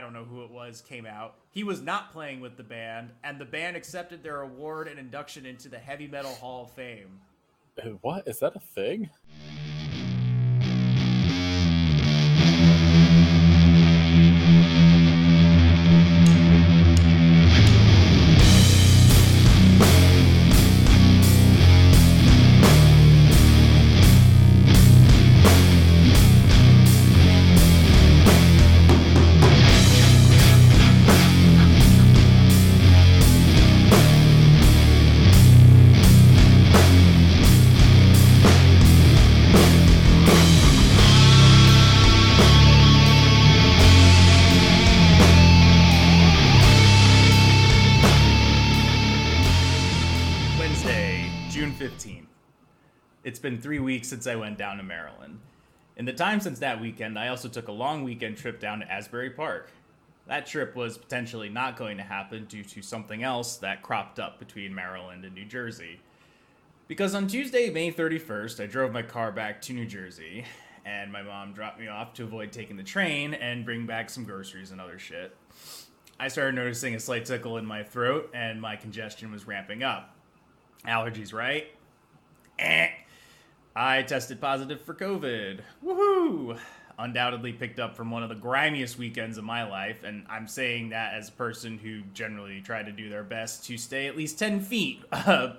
I don't know who it was, came out. He was not playing with the band, and the band accepted their award and induction into the Heavy Metal Hall of Fame. What is that a thing? Been three weeks since I went down to Maryland. In the time since that weekend, I also took a long weekend trip down to Asbury Park. That trip was potentially not going to happen due to something else that cropped up between Maryland and New Jersey. Because on Tuesday, May 31st, I drove my car back to New Jersey, and my mom dropped me off to avoid taking the train and bring back some groceries and other shit. I started noticing a slight tickle in my throat, and my congestion was ramping up. Allergies, right? Eh. I tested positive for COVID. Woohoo! Undoubtedly picked up from one of the grimiest weekends of my life, and I'm saying that as a person who generally tried to do their best to stay at least 10 feet uh,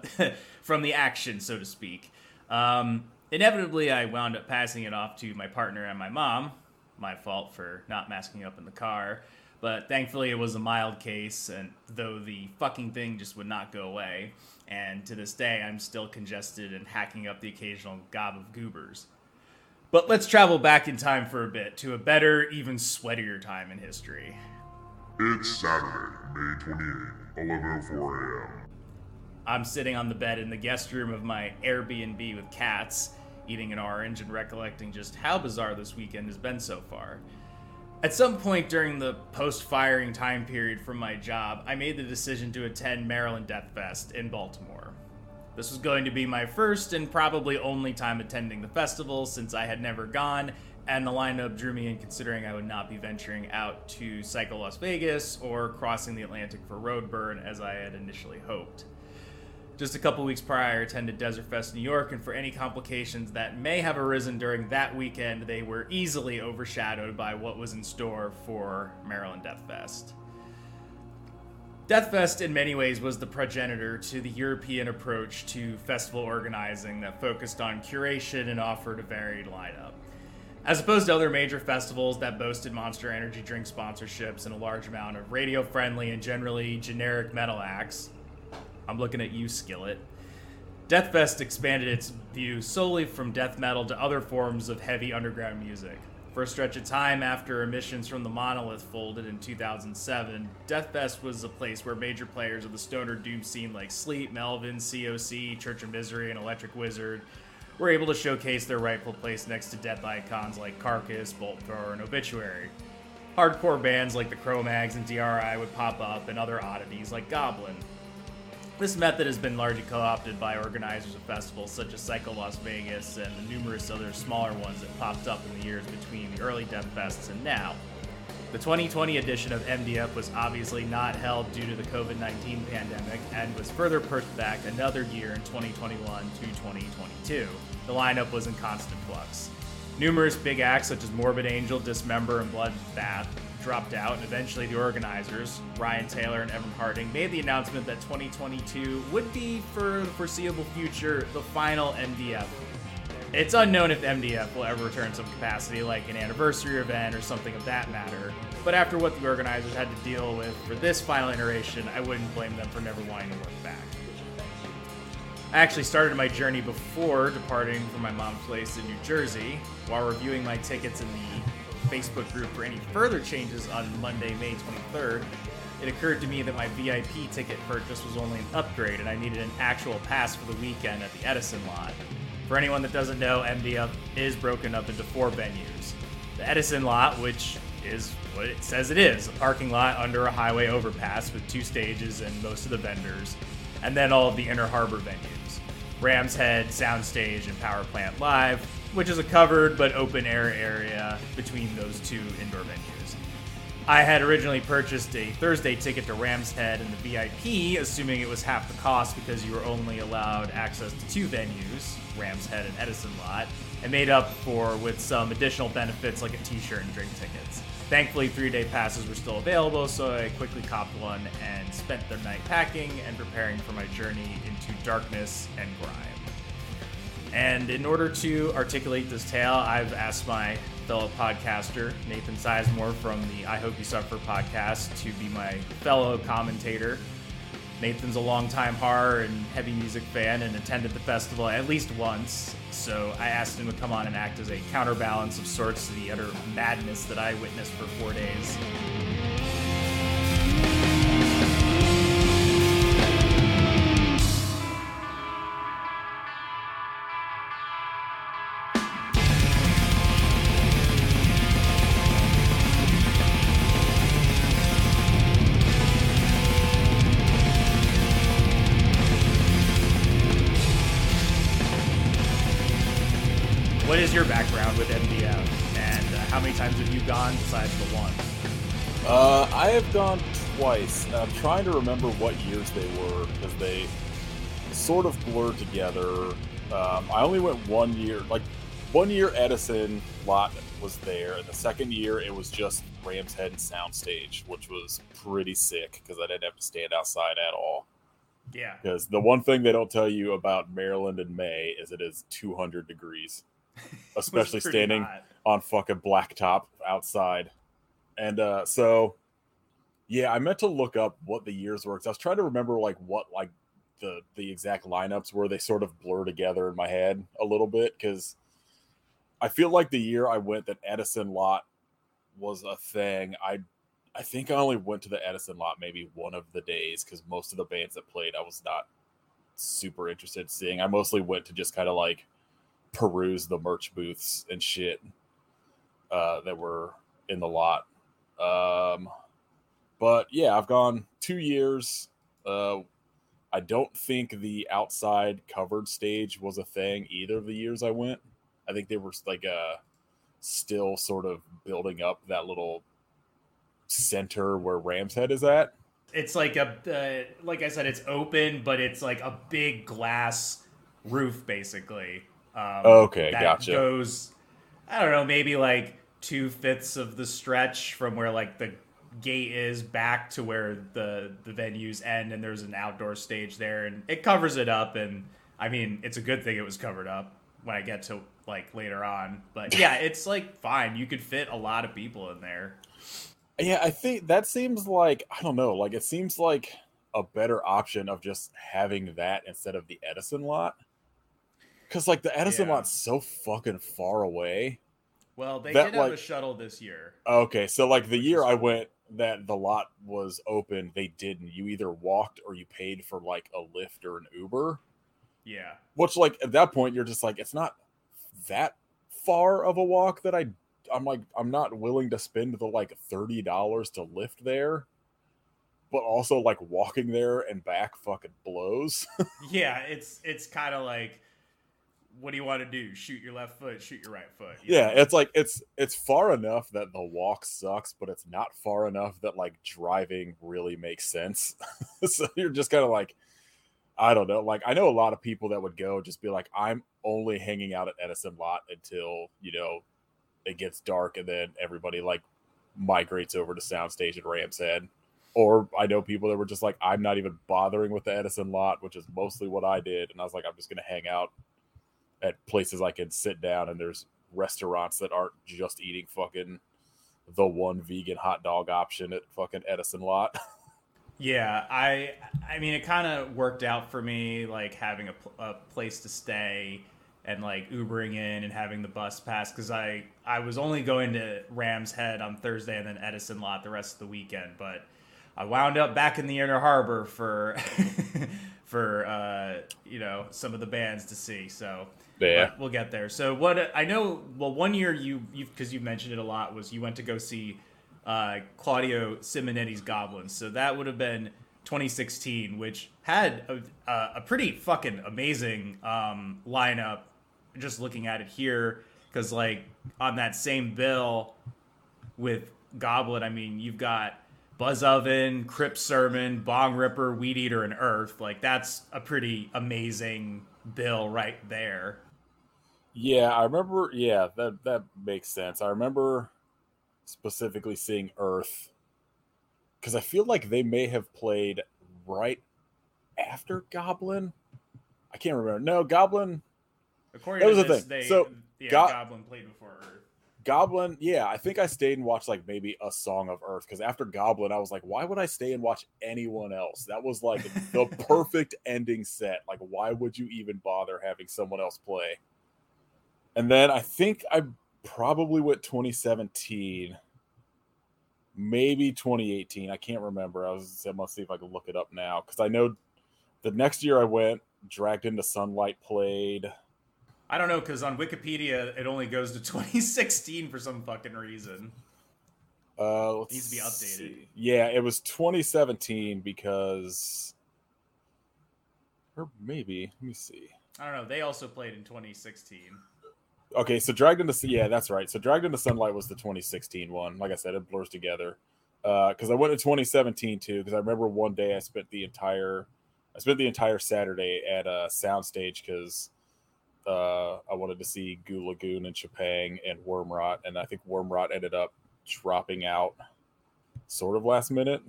from the action, so to speak. Um, inevitably, I wound up passing it off to my partner and my mom. My fault for not masking up in the car. But thankfully, it was a mild case, and though the fucking thing just would not go away. And to this day, I'm still congested and hacking up the occasional gob of goobers. But let's travel back in time for a bit to a better, even sweatier time in history. It's Saturday, May 28, 11.04 a.m. I'm sitting on the bed in the guest room of my Airbnb with cats, eating an orange and recollecting just how bizarre this weekend has been so far. At some point during the post firing time period from my job, I made the decision to attend Maryland Death Fest in Baltimore. This was going to be my first and probably only time attending the festival since I had never gone, and the lineup drew me in considering I would not be venturing out to Psycho Las Vegas or crossing the Atlantic for Roadburn as I had initially hoped. Just a couple weeks prior, attended Desert Fest New York, and for any complications that may have arisen during that weekend, they were easily overshadowed by what was in store for Maryland Death Fest. Death Fest, in many ways, was the progenitor to the European approach to festival organizing that focused on curation and offered a varied lineup. As opposed to other major festivals that boasted monster energy drink sponsorships and a large amount of radio friendly and generally generic metal acts, I'm looking at you, Skillet. Deathfest expanded its view solely from death metal to other forms of heavy underground music. For a stretch of time after emissions from the Monolith folded in 2007, Deathfest was a place where major players of the stoner doom scene like Sleep, Melvin, COC, Church of Misery, and Electric Wizard were able to showcase their rightful place next to death icons like Carcass, Bolt Thrower, and Obituary. Hardcore bands like the Cro-Mags and DRI would pop up, and other oddities like Goblin. This method has been largely co-opted by organizers of festivals such as Psycho Las Vegas and the numerous other smaller ones that popped up in the years between the early Death Fests and now. The 2020 edition of MDF was obviously not held due to the COVID 19 pandemic and was further pushed back another year in 2021 to 2022. The lineup was in constant flux. Numerous big acts such as Morbid Angel, Dismember, and Bloodbath dropped out, and eventually the organizers, Ryan Taylor and Evan Harding, made the announcement that 2022 would be, for the foreseeable future, the final MDF. It's unknown if MDF will ever return some capacity, like an anniversary event or something of that matter. But after what the organizers had to deal with for this final iteration, I wouldn't blame them for never wanting to work back. I actually started my journey before departing from my mom's place in New Jersey. While reviewing my tickets in the Facebook group for any further changes on Monday, May 23rd, it occurred to me that my VIP ticket purchase was only an upgrade and I needed an actual pass for the weekend at the Edison lot. For anyone that doesn't know, MDF is broken up into four venues. The Edison lot, which is what it says it is a parking lot under a highway overpass with two stages and most of the vendors, and then all of the inner harbor venues Rams Head, Soundstage, and Power Plant Live, which is a covered but open air area between those two indoor venues. I had originally purchased a Thursday ticket to Rams Head and the VIP, assuming it was half the cost because you were only allowed access to two venues, Rams Head and Edison Lot, and made up for with some additional benefits like a t-shirt and drink tickets. Thankfully, three-day passes were still available, so I quickly copped one and spent the night packing and preparing for my journey into darkness and grime. And in order to articulate this tale, I've asked my fellow podcaster, Nathan Sizemore from the I Hope You Suffer podcast, to be my fellow commentator. Nathan's a longtime horror and heavy music fan and attended the festival at least once, so I asked him to come on and act as a counterbalance of sorts to the utter madness that I witnessed for four days. Have gone twice. I'm trying to remember what years they were because they sort of blur together. Um, I only went one year. Like one year, Edison lot was there, and the second year it was just Rams Head and Soundstage, which was pretty sick because I didn't have to stand outside at all. Yeah, Because the one thing they don't tell you about Maryland in May is it is 200 degrees, especially It was pretty standing hot. on fucking blacktop outside. And uh so yeah, I meant to look up what the years were 'cause I was trying to remember like what like the the exact lineups were. They sort of blur together in my head a little bit because I feel like the year I went that Edison lot was a thing. I I think I only went to the Edison lot maybe one of the days because most of the bands that played I was not super interested in seeing. I mostly went to just kind of like peruse the merch booths and shit uh, that were in the lot. Um, but yeah, I've gone two years. Uh, I don't think the outside covered stage was a thing either of the years I went. I think they were like uh, still sort of building up that little center where Ram's Head is at. It's like a, uh, like I said, it's open, but it's like a big glass roof, basically. Um, Okay, that gotcha. Goes, I don't know, maybe like two fifths of the stretch from where like the gate is back to where the the venues end, and there's an outdoor stage there, and it covers it up. And I mean, it's a good thing it was covered up when I get to like later on. But yeah, it's like fine. You could fit a lot of people in there. Yeah, I think that seems like I don't know, like it seems like a better option of just having that instead of the Edison lot. Cause like the Edison Yeah. lot's so fucking far away. Well, they That, did have a shuttle this year. Okay, so like the year I went that the lot was open, they didn't. You either walked or you paid for like a Lyft or an Uber. Yeah. Which like at that point you're just like it's not that far of a walk that I I'm like I'm not willing to spend the like thirty dollars to lift there. But also like walking there and back fucking blows. Yeah, it's it's kind of like, what do you want to do? Shoot your left foot, shoot your right foot. you yeah, know? it's like it's it's far enough that the walk sucks, but it's not far enough that like driving really makes sense. so you're just kind of like I don't know. Like I know a lot of people that would go just be like, I'm only hanging out at Edison lot until, you know, it gets dark and then everybody like migrates over to Soundstage at Rams Head. Or I know people that were just like, I'm not even bothering with the Edison lot, which is mostly what I did. And I was like, I'm just gonna hang out at places I can sit down and there's restaurants that aren't just eating fucking the one vegan hot dog option at fucking Edison lot. yeah. I I mean, it kind of worked out for me, like having a, a place to stay and like Ubering in and having the bus pass because I I was only going to Rams Head on Thursday and then Edison Lot the rest of the weekend, but I wound up back in the Inner Harbor for for uh, you know some of the bands to see. So Yeah. but we'll get there. So what I know, well, one year you you because you mentioned it a lot was you went to go see uh, Claudio Simonetti's Goblins. So that would have been 2016, which had a, a, a pretty fucking amazing um, lineup. Just looking at it here, because like on that same bill with Goblin, I mean, you've got Buzz Oven, Crip Sermon, Bongripper, Weed Eater, and Earth. Like that's a pretty amazing bill right there. Yeah, I remember. Yeah, that that makes sense. I remember specifically seeing Earth because I feel like they may have played right after Goblin. I can't remember. No, Goblin. According That was to the thing. they So, yeah, Go- Goblin played before Earth. Goblin, yeah, I think I stayed and watched like maybe a Song of Earth because after Goblin, I was like, why would I stay and watch anyone else? That was like the perfect ending set. Like, why would you even bother having someone else play? And then I think I probably went 2017, maybe 2018. I can't remember. I was I'm gonna see if I can look it up now because I know the next year I went, Dragged into Sunlight played. I don't know because on Wikipedia it only goes to 2016 for some fucking reason. Uh, let's Needs to be updated. see. Yeah, it was 2017 because, or maybe let me see. I don't know. They also played in 2016. Okay, so Dragged into yeah, that's right. So Dragged into Sunlight was the 2016 one. Like I said, it blurs together. Because I went to 2017 too. Because I remember one day I spent the entire, I spent the entire Saturday at a soundstage because uh, I wanted to see Goo Lagoon and Chepang and Wormrot, and I think Wormrot ended up dropping out sort of last minute.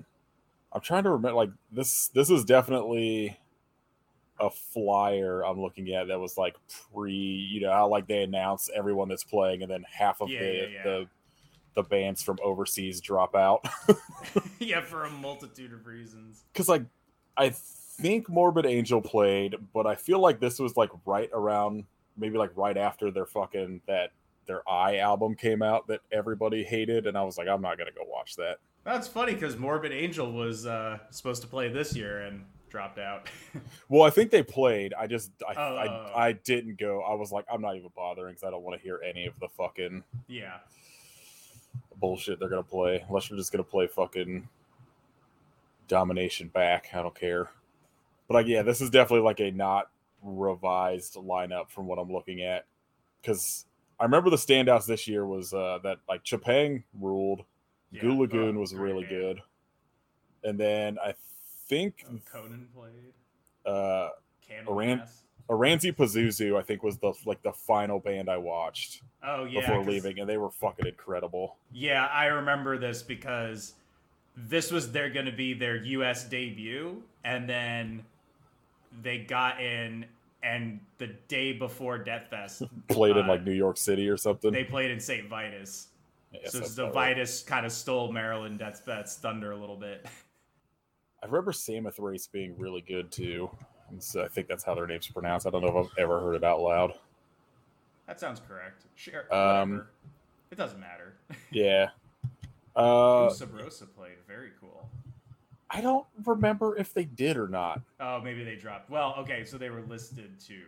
I'm trying to remember like this this is definitely a flyer I'm looking at that was like pre, you know, how like they announce everyone that's playing and then half of Yeah, the yeah, yeah. the the bands from overseas drop out. yeah, for a multitude of reasons. Cuz like I think Morbid Angel played, but I feel like this was like right around maybe like right after their fucking that their Eye album came out that everybody hated and I was like I'm not going to go watch that. That's funny because Morbid Angel was uh, supposed to play this year and dropped out. Well, I think they played. I just I, Oh. I I didn't go. I was like, I'm not even bothering because I don't want to hear any of the fucking yeah. bullshit they're gonna play. Unless you're just gonna play fucking domination back. I don't care. But like, yeah, this is definitely like a not revised lineup from what I'm looking at. Because I remember the standouts this year was uh that like Chepang ruled, yeah. Goo Lagoon Oh, was really good, and then I think Oh, Conan played. uh Candlemass. Oranssi Pazuzu, I think, was the like the final band I watched Oh yeah. before leaving, and they were fucking incredible. Yeah, I remember this because this was their going to be their U.S. debut, and then they got in, and the day before Death Fest, Played in Uh, like New York City or something. they played in St. Vitus. Yeah, so so about right. Vitus kind of stole Maryland Death Fest thunder a little bit. I remember Samothrace being really good too. And so I think that's how their name's pronounced. I don't know if I've ever heard it out loud. That sounds correct. Sure, Um. It doesn't matter. Yeah. Uh, Sabrosa played. Very cool. I don't remember if they did or not. Oh, maybe they dropped. Well, okay, so they were listed too.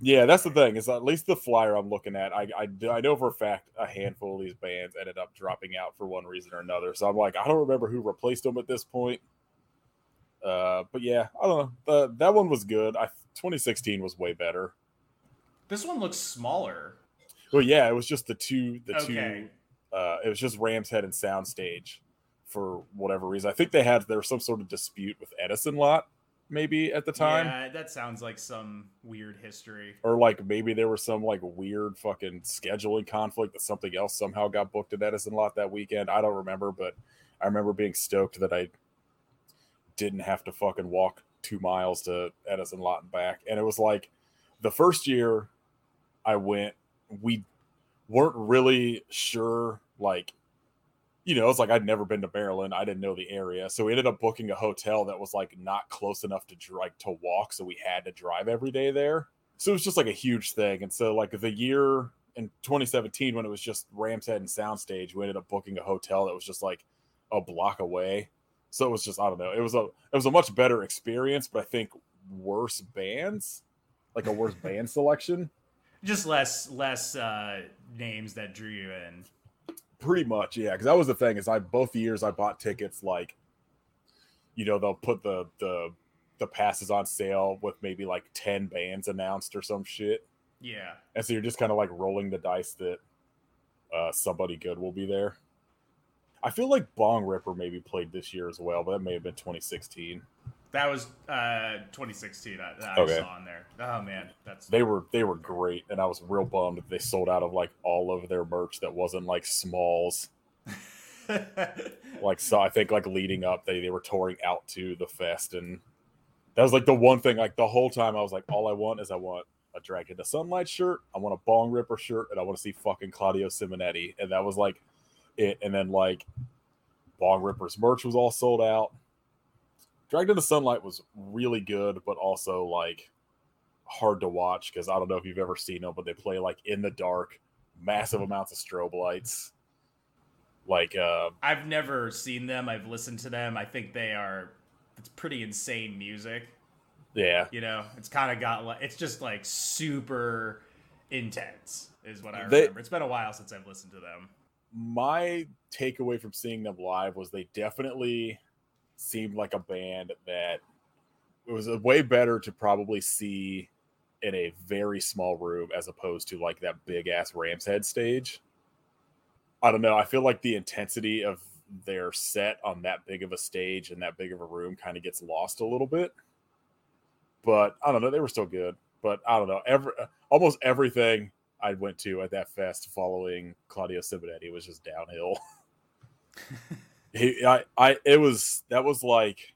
Yeah, that's the thing. Is at least the flyer I'm looking at. I, I I know for a fact a handful of these bands ended up dropping out for one reason or another. So I'm like, I don't remember who replaced them at this point. Uh, but yeah, I don't know. Uh, that one was good. I 2016 was way better. This one looks smaller. Well, yeah, it was just the two, the Okay. two. Uh, it was just Ram's Head and Soundstage for whatever reason. I think they had there was some sort of dispute with Edison Lot, maybe at the time, Yeah, that sounds like some weird history. or like maybe there was some like weird fucking scheduling conflict that something else somehow got booked at Edison Lot that weekend. I don't remember, but I remember being stoked that I didn't have to fucking walk two miles to Edison Lot and back. And it was like the first year I went, we weren't really sure, like, you know, it's like I'd never been to Maryland. I didn't know the area. So we ended up booking a hotel that was like not close enough to like to walk. So we had to drive every day there. So it was just like a huge thing. And so like the year in 2017 when it was just Ram's Head and Soundstage, we ended up booking a hotel that was just like a block away. So it was just I don't know. It was a it was a much better experience, but I think worse bands, like a worse band selection. Just less less uh, names that drew you in. Pretty much, yeah. Because that was the thing is I both years I bought tickets like, you know, they'll put the the the passes on sale with maybe like ten bands announced or some shit, Yeah. and so you're just kind of like rolling the dice that uh, somebody good will be there. I feel like Bongripper maybe played this year as well, but that may have been 2016. That was uh, 2016. I, I Okay. saw on there. Oh man, that's They were they were great, and I was real bummed that they sold out of like all of their merch that wasn't like smalls. Like so, I think like leading up, they they were touring out to the fest, and that was like the one thing. Like the whole time, I was like, all I want is I want a Dragged into Sunlight shirt, I want a Bongripper shirt, and I want to see fucking Claudio Simonetti, and that was like it. And then like Bongripper's merch was all sold out. Dragged into Sunlight was really good, but also like hard to watch because I don't know if you've ever seen them, but they play like in the dark, massive amounts of strobe lights. Like uh I've never seen them. I've listened to them. I think they are. It's pretty insane music. yeah. You know, it's kind of got like it's just like super intense, is what I They- remember. it's been a while since I've listened to them. My takeaway from seeing them live was they definitely seemed like a band that it was a way better to probably see in a very small room as opposed to like that big ass Rams head stage. I don't know. I feel like the intensity of their set on that big of a stage and that big of a room kind of gets lost a little bit. But I don't know. They were still good. But I don't know. Every almost everything I went to at that fest following Claudio Simonetti was just downhill. he, I, I, it was that was like,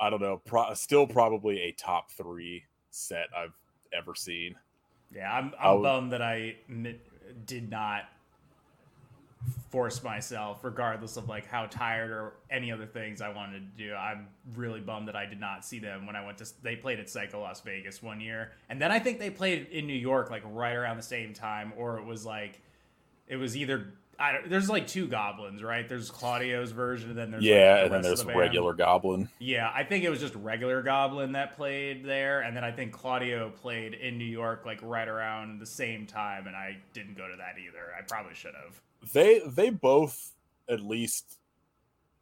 I don't know, pro, still probably a top three set I've ever seen. Yeah, I'm I'm would- bummed that I did not force myself, regardless of like how tired or any other things I wanted to do. I'm really bummed that I did not see them when I went to. They played at Psycho Las Vegas one year, and then I think they played in New York like right around the same time, or it was like it was either. There's like two goblins, right? There's Claudio's version, and then there's like, yeah, the and then there's the regular Goblin. Yeah, I think it was just regular Goblin that played there, and then I think Claudio played in New York like right around the same time, and I didn't go to that either. I probably should have. They they both at least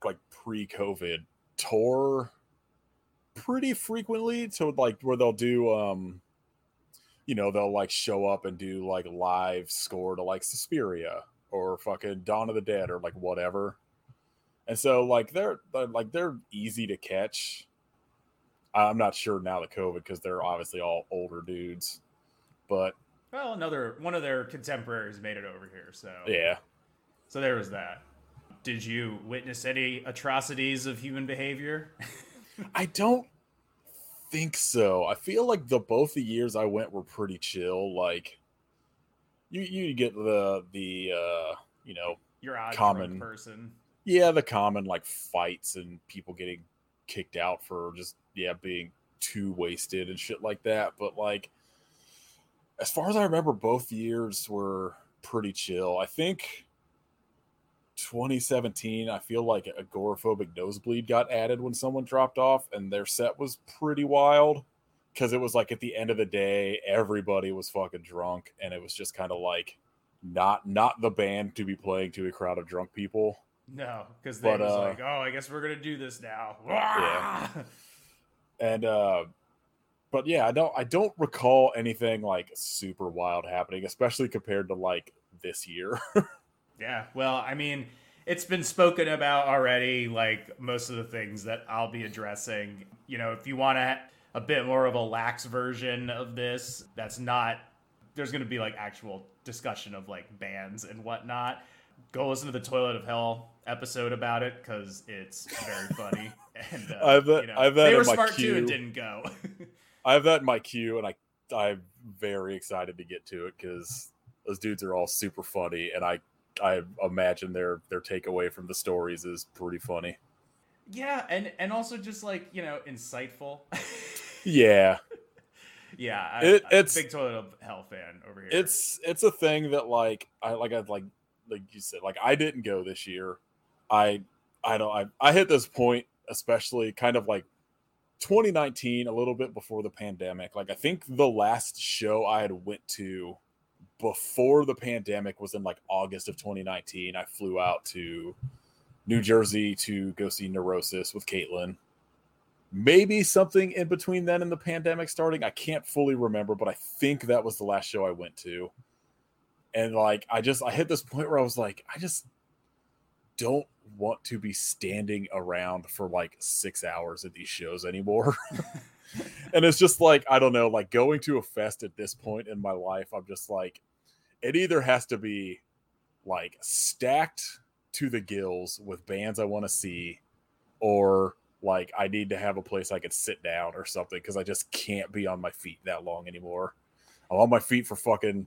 like pre-COVID tour pretty frequently to like where they'll do um you know they'll like show up and do like live score to like Suspiria or fucking Dawn of the Dead or like whatever. And so like they're they're, like they're easy to catch. I'm not sure now the COVID because they're obviously all older dudes. But Well, another one of their contemporaries made it over here, so yeah. So there was that. Did you witness any atrocities of human behavior? I don't think so. I feel like the both the years I went were pretty chill. Like you you get the the uh you know You're odd Common. person. yeah the common like fights and people getting kicked out for just yeah being too wasted and shit like that. But like as far as I remember, both years were pretty chill. I think 2017, I feel like agoraphobic nosebleed got added when someone dropped off, and their set was pretty wild because it was like at the end of the day, everybody was fucking drunk, and it was just kind of like not not the band to be playing to a crowd of drunk people. No, because they But, was uh, like, "Oh, I guess we're gonna do this now." Yeah. and uh but yeah i don't i don't recall anything like super wild happening especially compared to like this year Yeah, well, I mean, it's been spoken about already, like most of the things that I'll be addressing. You know, if you want to a bit more of a lax version of this, that's not, there's going to be like actual discussion of like bands and whatnot. Go listen to the Toilet of Hell episode about it because it's very funny. And uh, I have that- you know, I have that they were smart too and queue. didn't go. i have that in my queue and i i'm very excited to get to it because those dudes are all super funny and i i imagine their their takeaway from the stories is pretty funny yeah, and and also just like you know, insightful. yeah yeah, I, It- I'm a it's- big Toilet of Hell fan over here. it's it's a thing that like I like I like like you said like I didn't go this year. I I don't I I hit this point especially kind of like 2019 a little bit before the pandemic. Like I think the last show I had went to before the pandemic was in like August of 2019. I flew out to New Jersey to go see Neurosis with Caitlin. Maybe something in between then and the pandemic starting. I can't fully remember, but I think that was the last show I went to. And like I just I hit this point where I was like, I just don't want to be standing around for like six hours at these shows anymore. and it's just like, I don't know, like going to a fest at this point in my life, I'm just like, it either has to be like stacked to the gills with bands I want to see, or like I need to have a place I could sit down or something because I just can't be on my feet that long anymore. I'm on my feet for fucking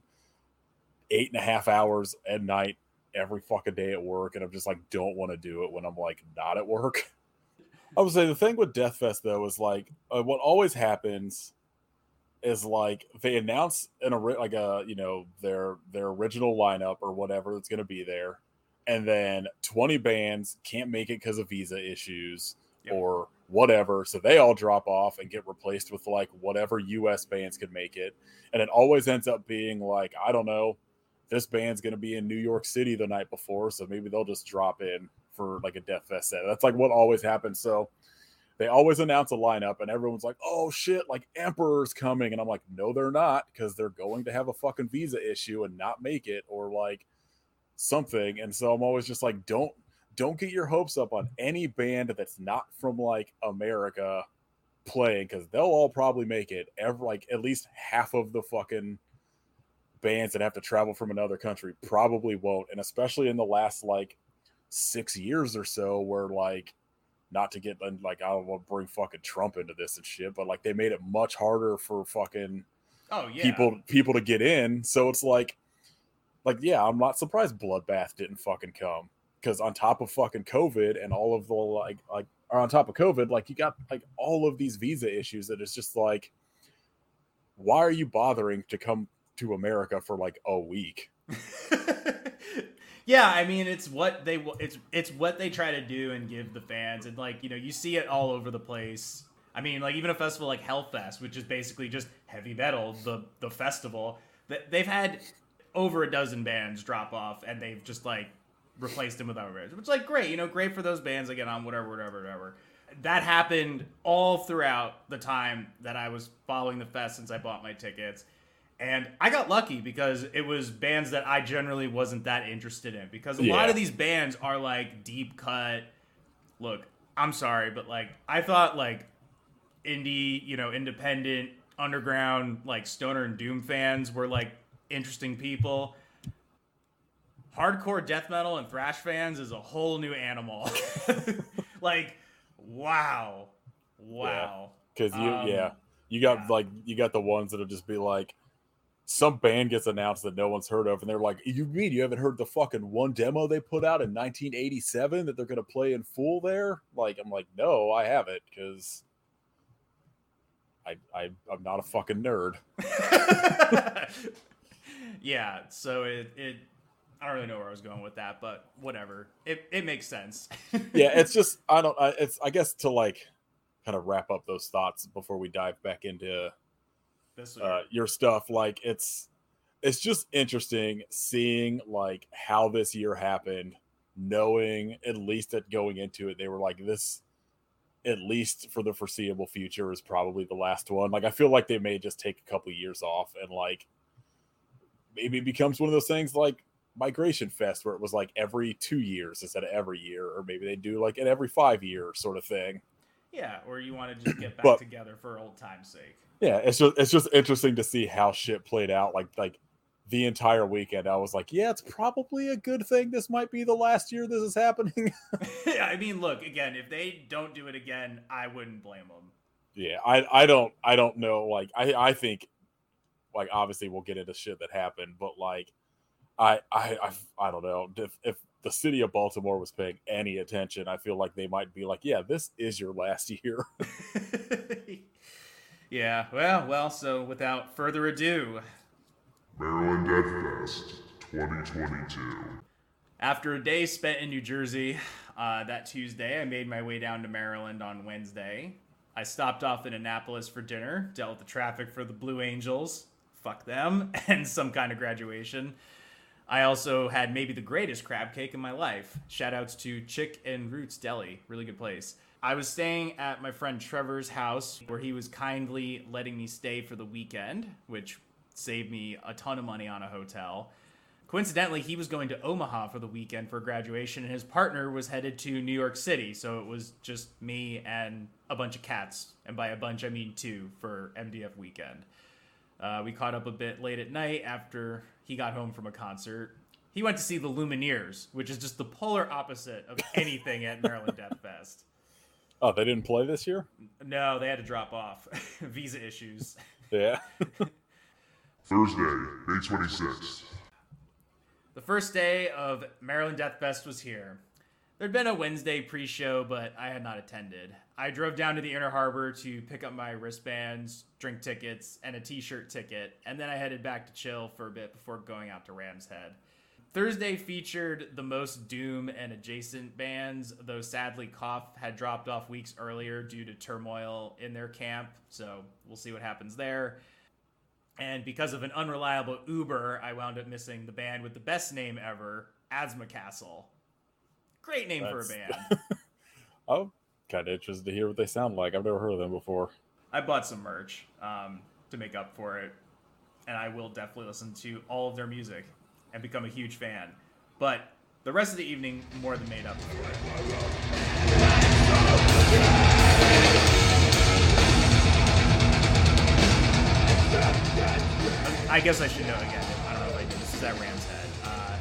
eight and a half hours at night every fucking day at work, and I'm just like don't want to do it when I'm like not at work. I would say the thing with Death Fest though is like uh, what always happens is like they announce an like a you know their their original lineup or whatever that's going to be there, and then 20 bands can't make it because of visa issues yep. or whatever, so they all drop off and get replaced with like whatever U.S. bands could make it, and it always ends up being like I don't know this band's going to be in New York City the night before, so maybe they'll just drop in for like a Death Fest set. That's like what always happens. So they always announce a lineup, and everyone's like, "Oh shit, like Emperor's coming," and I'm like, "No, they're not, because they're going to have a fucking visa issue and not make it, or like something." And so I'm always just like, "Don't." Don't get your hopes up on any band that's not from like America playing because they'll all probably make it. Every like at least half of the fucking bands that have to travel from another country probably won't and especially in the last like six years or so where like not to get like i don't want to bring fucking trump into this and shit but like they made it much harder for fucking oh yeah people people to get in so it's like like yeah i'm not surprised bloodbath didn't fucking come because on top of fucking covid and all of the like like or on top of covid like you got like all of these visa issues that it's just like why are you bothering to come to America for like a week. yeah, I mean it's what they it's it's what they try to do and give the fans and like, you know, you see it all over the place. I mean, like even a festival like Hellfest, which is basically just heavy metal, the the festival, that they've had over a dozen bands drop off and they've just like replaced them with other bands. Which is like great, you know, great for those bands get on whatever, whatever, whatever. That happened all throughout the time that I was following the fest since I bought my tickets and I got lucky because it was bands that I generally wasn't that interested in. Because a yeah. lot of these bands are like deep cut. Look, I'm sorry, but like I thought like indie, you know, independent, underground, like stoner and doom fans were like interesting people. Hardcore death metal and thrash fans is a whole new animal. like, wow, wow. Because yeah. you, um, yeah, you got yeah. like you got the ones that'll just be like, some band gets announced that no one's heard of, and they're like, "You mean you haven't heard the fucking one demo they put out in 1987 that they're going to play in full there?" Like, I'm like, "No, I haven't because I, I I'm not a fucking nerd." yeah, so it it I don't really know where I was going with that, but whatever. It it makes sense. yeah, it's just I don't. I, it's I guess to like kind of wrap up those thoughts before we dive back into uh, your stuff. Like it's it's just interesting seeing like how this year happened, knowing at least that going into it, they were like this at least for the foreseeable future is probably the last one. Like I feel like they may just take a couple years off and like maybe it becomes one of those things like Migration Fest where it was like every two years instead of every year, or maybe they do like an every five year sort of thing. Yeah, or you want to just get back but, together for old time's sake yeah, it's just it's just interesting to see how shit played out. Like like the entire weekend, I was like, yeah, it's probably a good thing. This might be the last year this is happening. yeah, I mean, look again. If they don't do it again, I wouldn't blame them. Yeah, I I don't I don't know. Like I I think like obviously we'll get into shit that happened, but like I I I, I don't know if if the city of Baltimore was paying any attention, I feel like they might be like, yeah, this is your last year. Yeah, well, well, so without further ado, Maryland Death Fest 2022. After a day spent in New Jersey, uh, that Tuesday, I made my way down to Maryland on Wednesday. I stopped off in Annapolis for dinner, dealt with the traffic for the Blue Angels, fuck them, and some kind of graduation. I also had maybe the greatest crab cake in my life. Shoutouts to Chick and Ruth's Delly, really good place. I was staying at my friend Trevor's house where he was kindly letting me stay for the weekend, which saved me a ton of money on a hotel. Coincidentally, he was going to Omaha for the weekend for graduation, and his partner was headed to New York City. So it was just me and a bunch of cats, and by a bunch I mean two for MDF weekend. Uh, we caught up a bit late at night after he got home from a concert. He went to see the Lumineers, which is just the polar opposite of anything at Maryland Death Fest. Oh, they didn't play this year? No, they had to drop off. Visa issues. Yeah. Thursday, May 26th. The first day of Maryland Death Fest was here. There'd been a Wednesday pre show, but I had not attended. I drove down to the Inner Harbor to pick up my wristbands, drink tickets, and a t shirt ticket, and then I headed back to chill for a bit before going out to Ram's Head. Thursday featured the most Doom and adjacent bands, though sadly Cough had dropped off weeks earlier due to turmoil in their camp, so we'll see what happens there. And because of an unreliable Uber, I wound up missing the band with the best name ever, Asthma Castle. Great name for a band. I'm kind of interested to hear what they sound like. I've never heard of them before. I bought some merch um, to make up for it, and I will definitely listen to all of their music and become a huge fan. But the rest of the evening more than made up for it. I guess I should know again. I don't know if I did. This is at Ram's Head. Uh,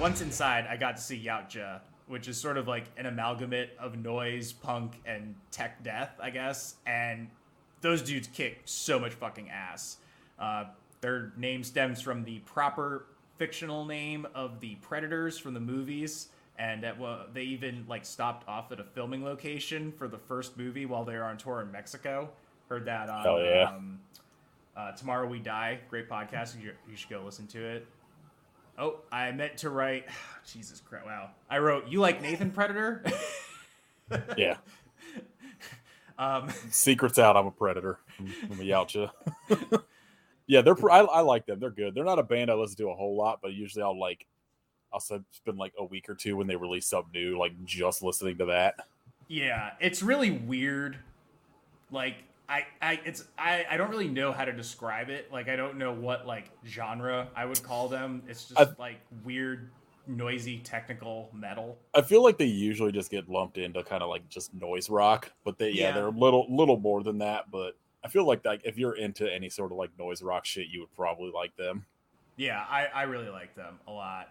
once inside, I got to see Yautja, which is sort of like an amalgamate of noise, punk, and tech death, I guess. And those dudes kick so much fucking ass. Uh, their name stems from the proper fictional name of the predators from the movies, and that well, they even like stopped off at a filming location for the first movie while they were on tour in Mexico. Heard that on yeah. um, uh, Tomorrow We Die, great podcast. You, you should go listen to it. Oh, I meant to write. Jesus Christ! Wow, I wrote you like Nathan Predator. Yeah. um, Secrets out. I'm a predator. I'm, I'm a Yautja. yeah, they're. I, I like them. They're good. They're not a band I listen to a whole lot, but usually I'll like. I'll spend like a week or two when they release something new, like just listening to that. Yeah, it's really weird. Like I, I, it's I, I don't really know how to describe it. Like I don't know what like genre I would call them. It's just I- like weird, noisy, technical metal. I feel like they usually just get lumped into kind of like just noise rock, but they yeah, Yeah. they're a little little more than that. But I feel like like if you're into any sort of like noise rock shit, you would probably like them. Yeah, I, I really like them a lot.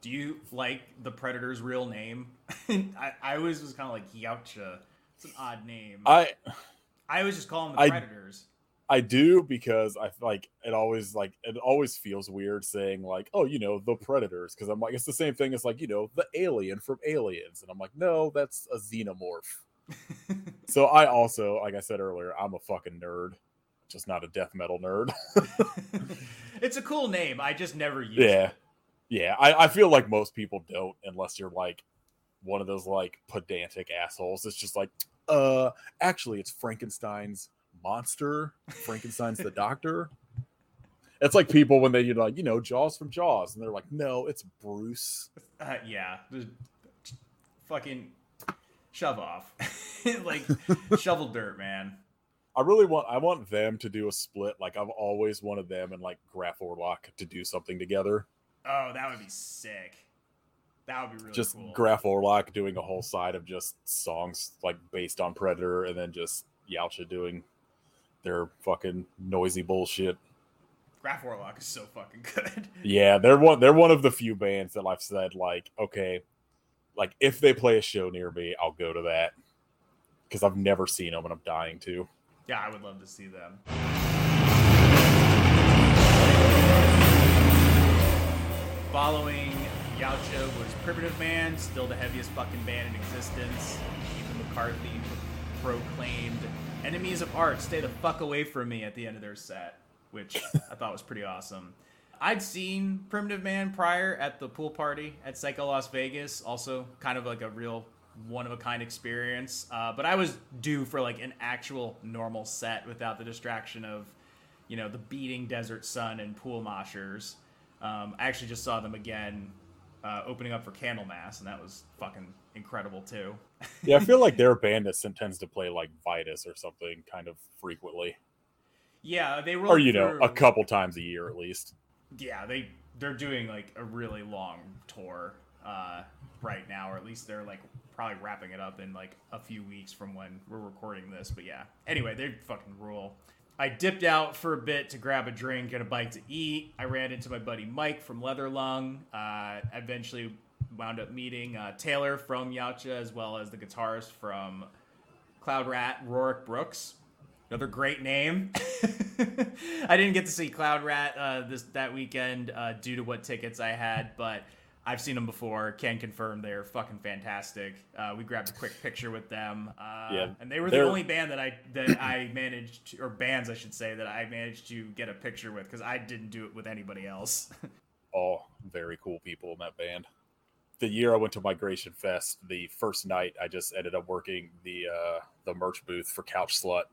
Do you like the Predator's real name? I, I always was kind of like Yautja. It's an odd name. I, I always just call them the I- Predators. I do because I like it always like it always feels weird saying like oh you know the predators because I'm like it's the same thing as like you know the alien from Aliens and I'm like no that's a xenomorph. so I also like I said earlier I'm a fucking nerd, just not a death metal nerd. it's a cool name. I just never use yeah, it. yeah. I, I feel like most people don't unless you're like one of those like pedantic assholes. It's just like uh actually it's Frankenstein's monster. Frankenstein's the doctor. It's like people when they you know, like you know Jaws from Jaws, and they're like, no, it's Bruce. Uh, yeah. Fucking shove off. like shovel dirt, man. I really want I want them to do a split. Like I've always wanted them and like Graf Orlock to do something together. Oh, that would be sick. That would be really just cool. Graf Orlock doing a whole side of just songs like based on Predator, and then just Yautja doing their fucking noisy bullshit. Graf Orlock is so fucking good. Yeah, they're one. They're one of the few bands that I've said like, okay, like if they play a show near me, I'll go to that because I've never seen them and I'm dying to. yeah, I would love to see them. Following Yautja was Primitive Man, still the heaviest fucking band in existence. Ethan McCarthy proclaimed "Enemies of Art, stay the fuck away from me" at the end of their set, which I thought was pretty awesome. I'd seen Primitive Man prior at the pool party at Psycho Las Vegas, also kind of like a real one of a kind experience. Uh, but I was due for like an actual normal set without the distraction of, you know, the beating desert sun and pool moshers. Um, I actually just saw them again uh, opening up for Candlemass, and that was fucking incredible too. Yeah, I feel like they're a band that tends to play like Vitus or something kind of frequently, Yeah, they were. or you know, a couple times a year at least. Yeah, they they're doing like a really long tour uh, right now, or at least they're like probably wrapping it up in like a few weeks from when we're recording this. But yeah, anyway, they fucking rule. I dipped out for a bit to grab a drink and a bite to eat. I ran into my buddy Mike from Leather Lung. Uh, eventually wound up meeting uh, Taylor from Yautja as well as the guitarist from Cloud Rat, Rorik Brooks. Another great name. I didn't get to see Cloud Rat uh, this that weekend uh, due to what tickets I had, but I've seen them before. Can confirm they're fucking fantastic. Uh, we grabbed a quick picture with them. Uh, Yeah, and they were the they're- only band that I that I managed to, or bands I should say that I managed to get a picture with because I didn't do it with anybody else. all very cool people in that band. The year I went to Migration Fest, the first night I just ended up working the uh, the merch booth for Couch Slut,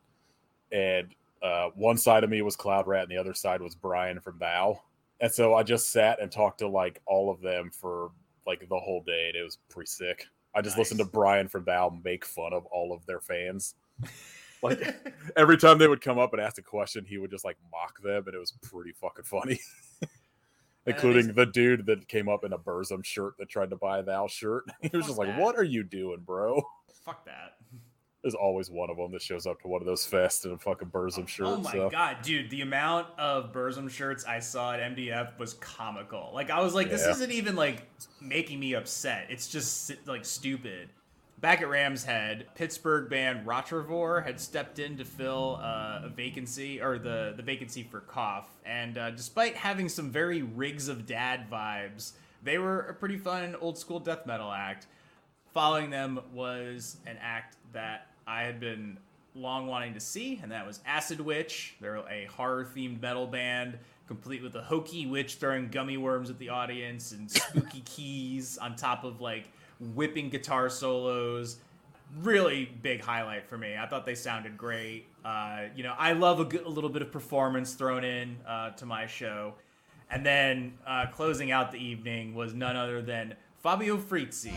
and uh, one side of me was Cloud Rat, and the other side was Brian from Thou, and so I just sat and talked to like all of them for like the whole day, and it was pretty sick. I just listened to Brian from Thou make fun of all of their fans. Like every time they would come up and ask a question, he would just like mock them, and it was pretty fucking funny. Including the dude that came up in a Burzum shirt that tried to buy a Thou shirt. He was just like. "What are you doing, bro?" Fuck that. There's always one of them that shows up to one of those fests in a fucking Burzum shirt. Oh my so. god, dude! The amount of Burzum shirts I saw at MDF was comical. Like I was like, this Yeah. isn't even like making me upset. It's just like stupid. Back at Rams Head, Pittsburgh band Rotrevor had stepped in to fill uh, a vacancy or the the vacancy for Cough, and uh, despite having some very Rigs of Dad vibes, they were a pretty fun old school death metal act. Following them was an act that I had been long wanting to see, and that was Acid Witch. They're a horror themed metal band, complete with a hokey witch throwing gummy worms at the audience and spooky keys on top of like whipping guitar solos. Really big highlight for me. I thought they sounded great. Uh, you know, I love a, good, a little bit of performance thrown in uh, to my show. And then uh, closing out the evening was none other than Fabio Frizzi.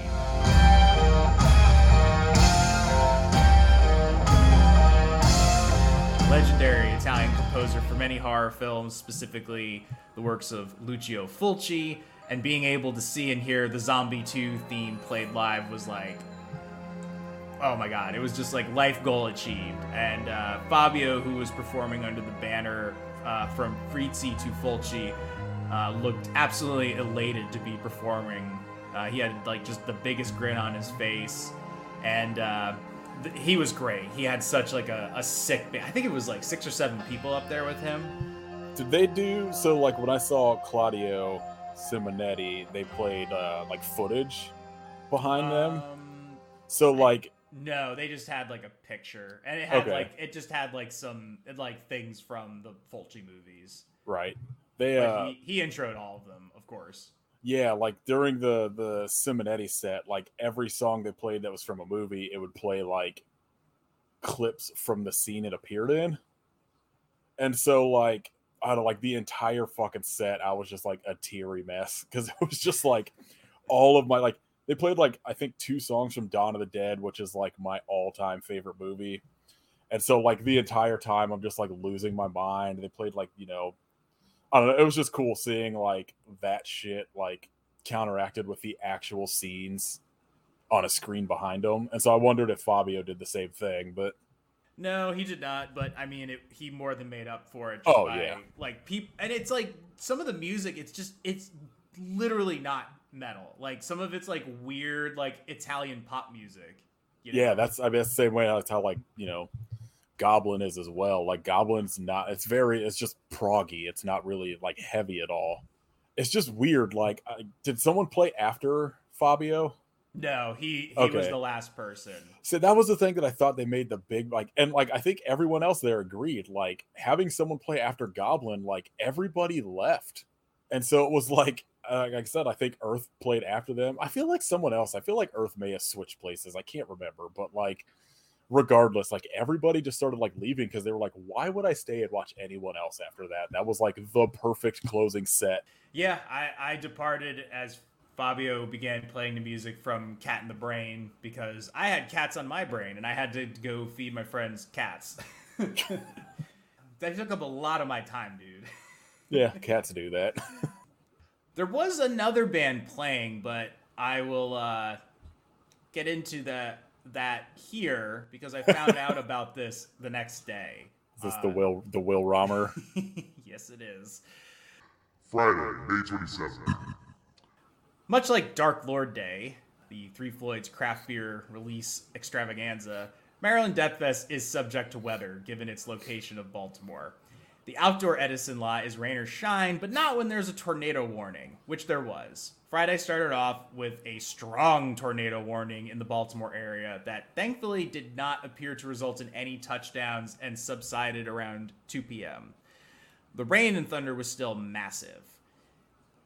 Legendary Italian composer for many horror films, specifically the works of Lucio Fulci, and being able to see and hear the Zombie 2 theme played live was like, oh my god, it was just like life goal achieved. And uh, Fabio, who was performing under the banner uh, from Frizzi to Fulci, uh, looked absolutely elated to be performing. Uh, he had like just the biggest grin on his face, and uh, th- he was great. He had such like a, a sick. I think it was like six or seven people up there with him. Did they do so? Like when I saw Claudio Simonetti, they played uh, like footage behind them. Um, So like, No, they just had like a picture, and it had Okay. like it just had like some like things from the Fulci movies. right? They uh, he, he introed all of them, of course. Yeah, like during the the Simonetti set, like every song they played that was from a movie, it would play like clips from the scene it appeared in. And so like out of like the entire fucking set, I was just like a teary mess because it was just like all of my like they played like I think two songs from Dawn of the Dead, which is like my all-time favorite movie. And so like the entire time I'm just like losing my mind. They played like, you know, I don't know. It was just cool seeing like that shit like counteracted with the actual scenes on a screen behind them. And so I wondered if Fabio did the same thing, but No, he did not. But I mean, it, he more than made up for it. Oh, by, yeah. like people, and it's like some of the music. It's just it's literally not metal. Like some of it's like weird, like Italian pop music. you yeah, that's I mean that's the same way that's how like, you know, Goblin is as well. Like Goblin's not it's very it's just proggy. It's not really like heavy at all. It's just weird. Like I, did someone play after Fabio? no. He he was the last person. So that was the thing that I thought they made the big like, and like I think everyone else there agreed. Like having someone play after Goblin, like everybody left, and so it was like, uh, like I said, I think Earth played after them. I feel like someone else. I feel like Earth may have switched places. I can't remember, but like, regardless, like everybody just started like leaving because they were like, why would I stay and watch anyone else after that? That was like the perfect closing set. Yeah, I, I departed as Fabio began playing the music from Cat in the Brain because I had cats on my brain and I had to go feed my friends cats. that took up a lot of my time, dude. Yeah, cats do that. There was another band playing, but I will uh, get into that that here because I found out about this the next day. Is this uh, the Will the Will Rahmer? yes, it is. Friday, May 27th. Much like Dark Lord Day, the Three Floyds craft beer release extravaganza, Maryland Deathfest is subject to weather given its location of Baltimore. The outdoor Edison lot is rain or shine, but not when there's a tornado warning, which there was. Friday started off with a strong tornado warning in the Baltimore area that thankfully did not appear to result in any touchdowns and subsided around 2 p.m. The rain and thunder was still massive.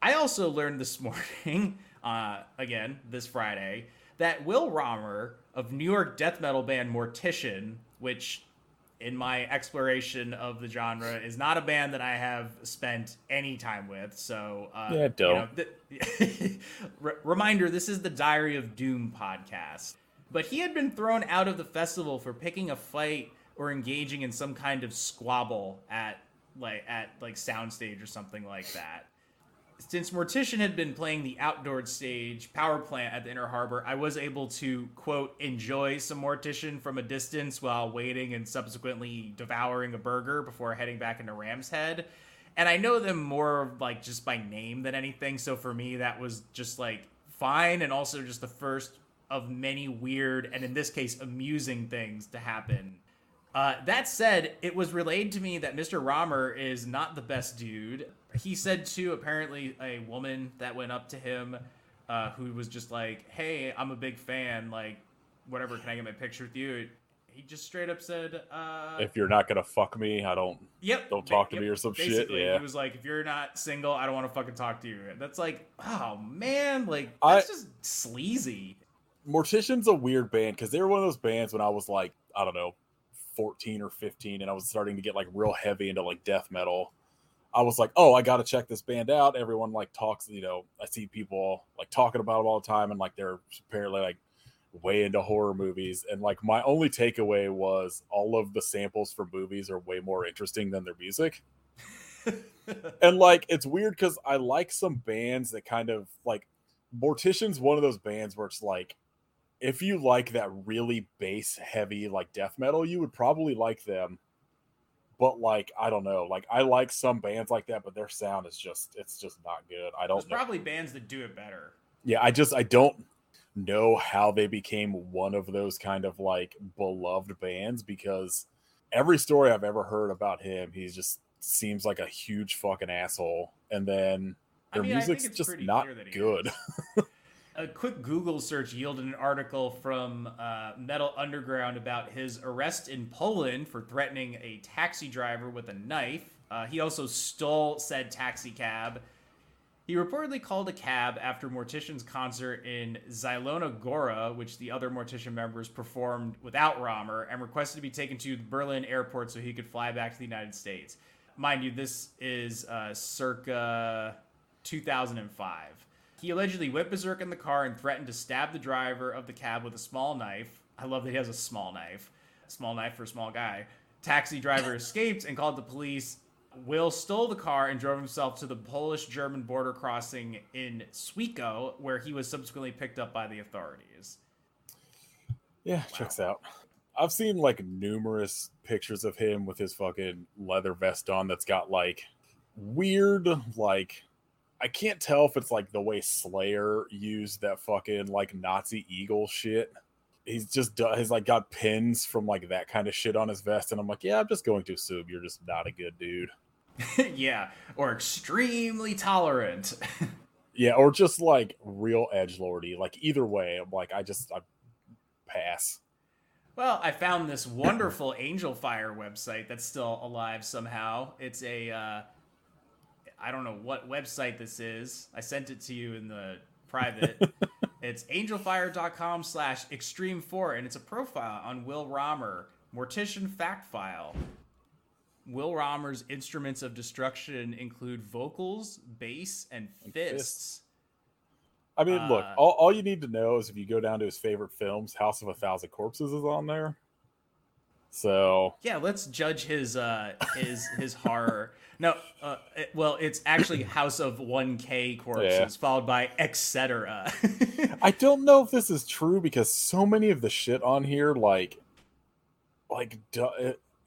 I also learned this morning, uh, again, this Friday, that Will Rahmer of New York death metal band Mortician, which in my exploration of the genre is not a band that I have spent any time with. So uh, yeah, don't. You know, th- reminder: this is the Diary of Doom podcast. But he had been thrown out of the festival for picking a fight or engaging in some kind of squabble at like at like soundstage or something like that since Mortician had been playing the outdoor stage power plant at the Inner Harbor, I was able to quote enjoy some Mortician from a distance while waiting and subsequently devouring a burger before heading back into Ram's Head. And I know them more like just by name than anything, so for me that was just like fine and also just the first of many weird and in this case amusing things to happen uh, that said, it was relayed to me that Mr. Rahmer is not the best dude. He said to apparently a woman that went up to him, uh, who was just like, "Hey, I'm a big fan. Like, whatever, can I get my picture with you?" He just straight up said, uh, "If you're not gonna fuck me, I don't. Yep. Don't talk to yep, me or some shit." Yeah. He was like, "If you're not single, I don't want to fucking talk to you." That's like, oh man, like that's I, just sleazy. Mortician's a weird band because they were one of those bands when I was like, I don't know, 14 or 15 and I was starting to get like real heavy into like death metal. I was like, oh, I got to check this band out. Everyone like talks, you know, I see people like talking about them all the time and like they're apparently like way into horror movies. And like my only takeaway was all of the samples for movies are way more interesting than their music. and like it's weird because I like some bands that kind of like Mortician's one of those bands where it's like if you like that really bass heavy like death metal, you would probably like them. But like I don't know, like I like some bands like that, but their sound is just it's just not good. I don't. There's know. probably bands that do it better. Yeah, I just I don't know how they became one of those kind of like beloved bands because every story I've ever heard about him, he just seems like a huge fucking asshole, and then their I mean, music's just not good. a quick Google search yielded an article from uh, Metal Underground about his arrest in Poland for threatening a taxi driver with a knife. Uh, he also stole said taxi cab. He reportedly called a cab after Mortician's concert in Zielona Gora, which the other Mortician members performed without Rahmer, and requested to be taken to the Berlin airport so he could fly back to the United States. Mind you, this is uh, circa 2005. He allegedly went berserk in the car and threatened to stab the driver of the cab with a small knife. I love that he has a small knife. Small knife for a small guy. Taxi driver escaped and called the police. Will stole the car and drove himself to the Polish German border crossing in Swiecko, where he was subsequently picked up by the authorities. Yeah, wow. checks out. I've seen like numerous pictures of him with his fucking leather vest on that's got like weird, like I can't tell if it's like the way Slayer used that fucking like Nazi eagle shit. He's just he's like got pins from like that kind of shit on his vest, and I'm like, yeah, I'm just going to assume you're just not a good dude. yeah, or extremely tolerant. yeah, or just like real edge lordy. Like either way, I'm like, I just I pass. Well, I found this wonderful Angel Fire website that's still alive somehow. It's a uh, I don't know what website this is. I sent it to you in the private. it's angelfire.com slash extreme four, and it's a profile on Will Rahmer, Mortician Fact File. Will Rahmer's instruments of destruction include vocals, bass, and fists. And fists. I mean, uh, look, all, all you need to know is if you go down to his favorite films, House of a Thousand Corpses is on there. So Yeah, let's judge his uh his his horror. No, uh, it- well, it's actually House of 1K corpses Yeah. followed by etc. I don't know if this is true because so many of the shit on here, like, like,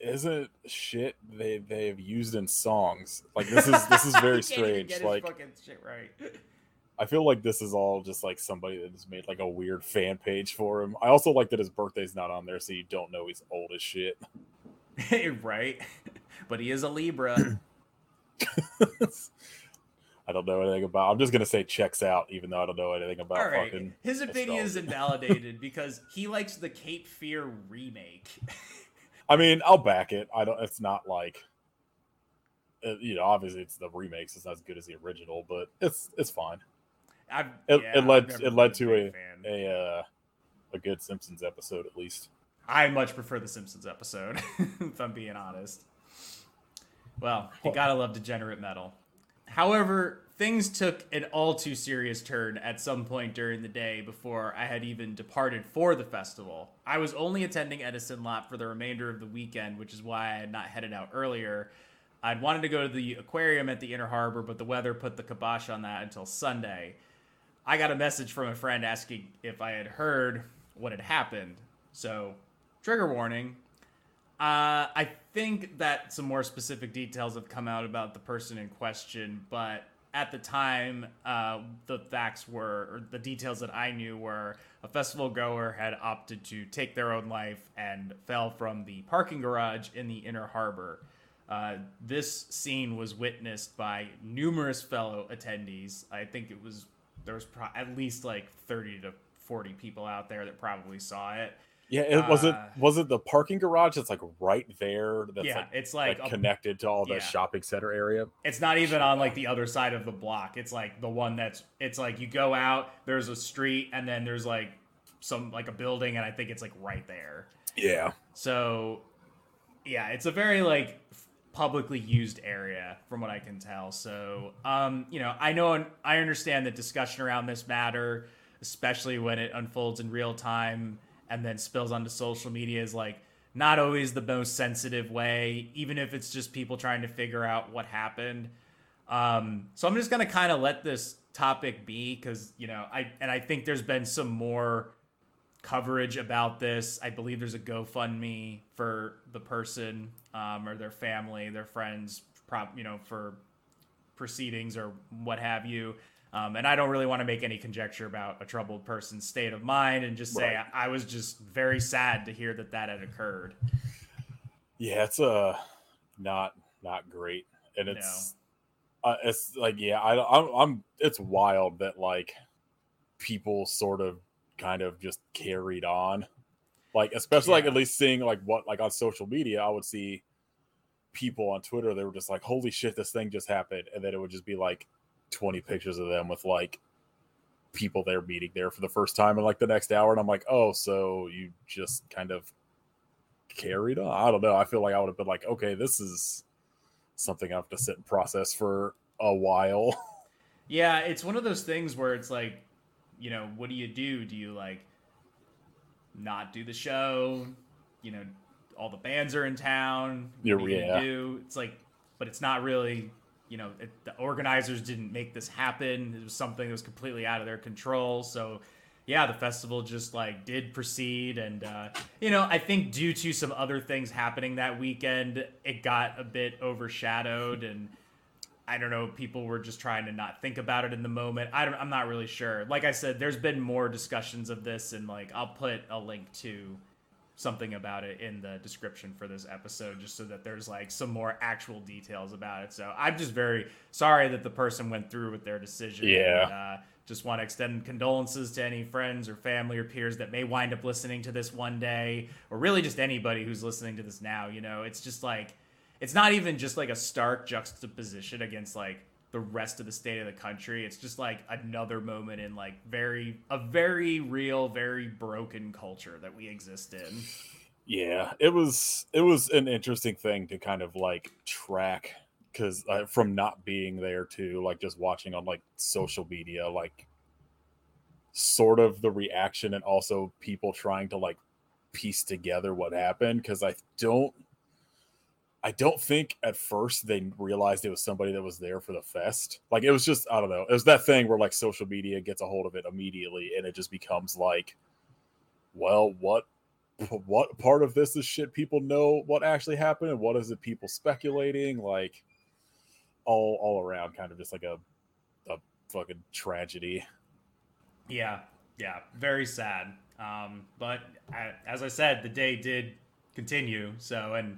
isn't shit they they've used in songs. Like this is this is very strange. Like fucking shit right. I feel like this is all just like somebody that just made like a weird fan page for him. I also like that his birthday's not on there, so you don't know he's old as shit. right. But he is a Libra. I don't know anything about. I'm just gonna say checks out, even though I don't know anything about All right. fucking. His opinion is invalidated because he likes the Cape Fear remake. I mean, I'll back it. I don't. It's not like, uh, you know, obviously it's the remakes. It's not as good as the original, but it's it's fine. I've, It, yeah, it led it led to a fan. a uh, a good Simpsons episode at least. I much prefer the Simpsons episode, if I'm being honest. Well, you gotta love degenerate metal. However, things took an all too serious turn at some point during the day before I had even departed for the festival. I was only attending Edison Lot for the remainder of the weekend, which is why I had not headed out earlier. I'd wanted to go to the aquarium at the Inner Harbor, but the weather put the kibosh on that until Sunday. I got a message from a friend asking if I had heard what had happened. So, trigger warning. Uh, I think that some more specific details have come out about the person in question, but at the time, uh, the facts were, or the details that I knew were a festival goer had opted to take their own life and fell from the parking garage in the inner harbor. Uh, this scene was witnessed by numerous fellow attendees. I think it was there was pro- at least like 30 to 40 people out there that probably saw it. Yeah, it was it Uh, was it the parking garage that's like right there. That's yeah, like, it's like, like, a- connected to all the yeah. shopping center area. it's not even on like the other side of the block. It's like the one that's it's like you go out, there's a street, and then there's like some like a building, and I think it's like right there. Yeah, So yeah, it's a very like publicly used area from what I can tell. So um, you know, I know I understand the discussion around this matter, especially when it unfolds in real time and then spills onto social media is like not always the most sensitive way, even if it's just people trying to figure out what happened. Um, so I'm just gonna kind of let this topic be because you know I and I think there's been some more coverage about this. I believe there's a GoFundMe for the person um, or their family, their friends, prop you know for proceedings or what have you. Um, and I don't really want to make any conjecture about a troubled person's state of mind, and just say Right. I, I was just very sad to hear that that had occurred. yeah, it's uh not not great, and it's uh, it's like yeah, I I'm, I'm it's wild that like people sort of kind of just carried on, like especially like at least seeing like what like on social media, I would see people on Twitter they were just like, "Holy shit, this thing just happened," and then it would just be like twenty pictures of them with like people they're meeting there for the first time in like the next hour, and I'm like, "Oh, so you just kind of." carried on. I don't know. I feel like I would have been like, okay, this is something I have to sit and process for a while. Yeah, it's one of those things where it's like, you know, what do you do? Do you like not do the show? You know, all the bands are in town. What You're- are you yeah. do? It's like, but it's not really. You know, it, the organizers didn't make this happen. It was something that was completely out of their control. So, yeah, the festival just like did proceed, and uh, you know, I think due to some other things happening that weekend, it got a bit overshadowed and. I don't know, people were just trying to not think about it in the moment. I don't, I'm not really sure. Like I said, there's been more discussions of this, and like I'll put a link to something about it in the description for this episode, just so that there's like some more actual details about it. So I'm just very sorry that the person went through with their decision. Yeah. And, uh, just want to extend condolences to any friends or family or peers that may wind up listening to this one day, or really just anybody who's listening to this now. You know, it's just like it's not even just like a stark juxtaposition against like the rest of the state of the country. It's just like another moment in like very a very real, very broken culture that we exist in. yeah, it was it was an interesting thing to kind of like track because uh, from not being there to like just watching on like social media, like sort of the reaction and also people trying to like piece together what happened because I don't I don't think at first they realized it was somebody that was there for the fest. Like it was just I don't know. It was that thing where like social media gets a hold of it immediately and it just becomes like well, what what part of this is shit people know what actually happened and what is it people speculating like all all around kind of just like a a fucking tragedy. Yeah, yeah, very sad. Um, but as I said, the day did continue. So, and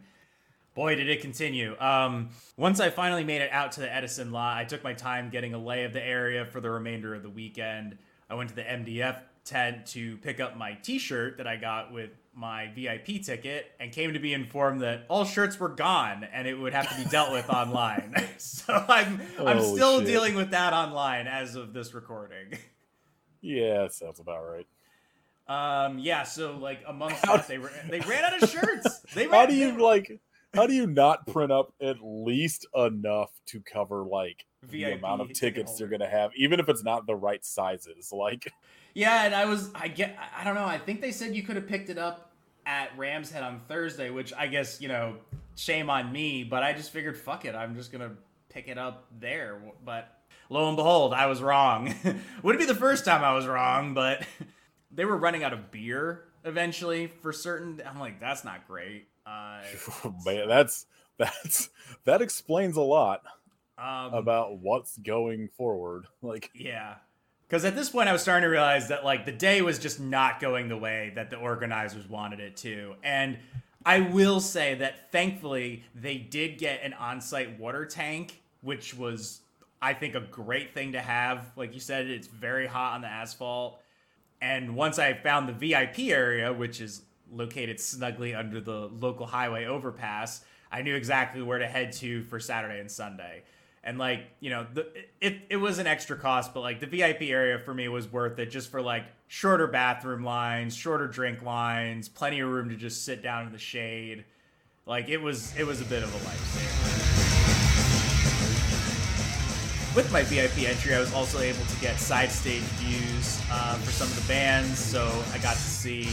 boy, did it continue. Um, once I finally made it out to the Edison lot, I took my time getting a lay of the area for the remainder of the weekend. I went to the MDF tent to pick up my T-shirt that I got with my VIP ticket and came to be informed that all shirts were gone and it would have to be dealt with online. so I'm I'm Holy still shit. dealing with that online as of this recording. Yeah, sounds about right. Um, yeah, so like amongst How- that, they ran, they ran out of shirts. They ran, How do you like how do you not print up at least enough to cover like the amount of ticket tickets you're gonna have, even if it's not the right sizes? Like Yeah, and I was I get I don't know. I think they said you could have picked it up at Rams Head on Thursday, which I guess you know shame on me, but I just figured fuck it, I'm just gonna pick it up there. But lo and behold, I was wrong. Wouldn't be the first time I was wrong, but they were running out of beer eventually for certain. I'm like, that's not great. Uh, man, that's that's that explains a lot um, about what's going forward. Like Yeah. Because at this point, I was starting to realize that like the day was just not going the way that the organizers wanted it to. And I will say that thankfully they did get an on-site water tank, which was I think a great thing to have. Like you said, it's very hot on the asphalt. And once I found the VIP area, which is located snugly under the local highway overpass, I knew exactly where to head to for Saturday and Sunday. And like, you know, the, it it was an extra cost, but like the VIP area for me was worth it just for like shorter bathroom lines, shorter drink lines, plenty of room to just sit down in the shade. Like it was it was a bit of a lifesaver. With my VIP entry, I was also able to get side stage views uh, for some of the bands, so I got to see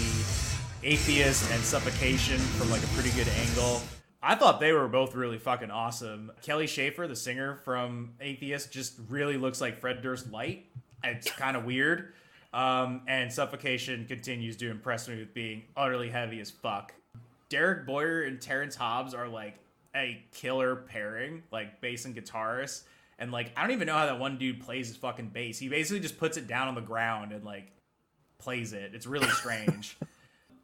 Atheist and Suffocation from like a pretty good angle. I thought they were both really fucking awesome. Kelly Shaefer, the singer from Atheist, just really looks like Fred Durst light. It's kind of weird. Um, and Suffocation continues to impress me with being utterly heavy as fuck. Derek Boyer and Terrence Hobbs are like a killer pairing, like bass and guitarist. And like, I don't even know how that one dude plays his fucking bass. He basically just puts it down on the ground and like plays it. It's really strange.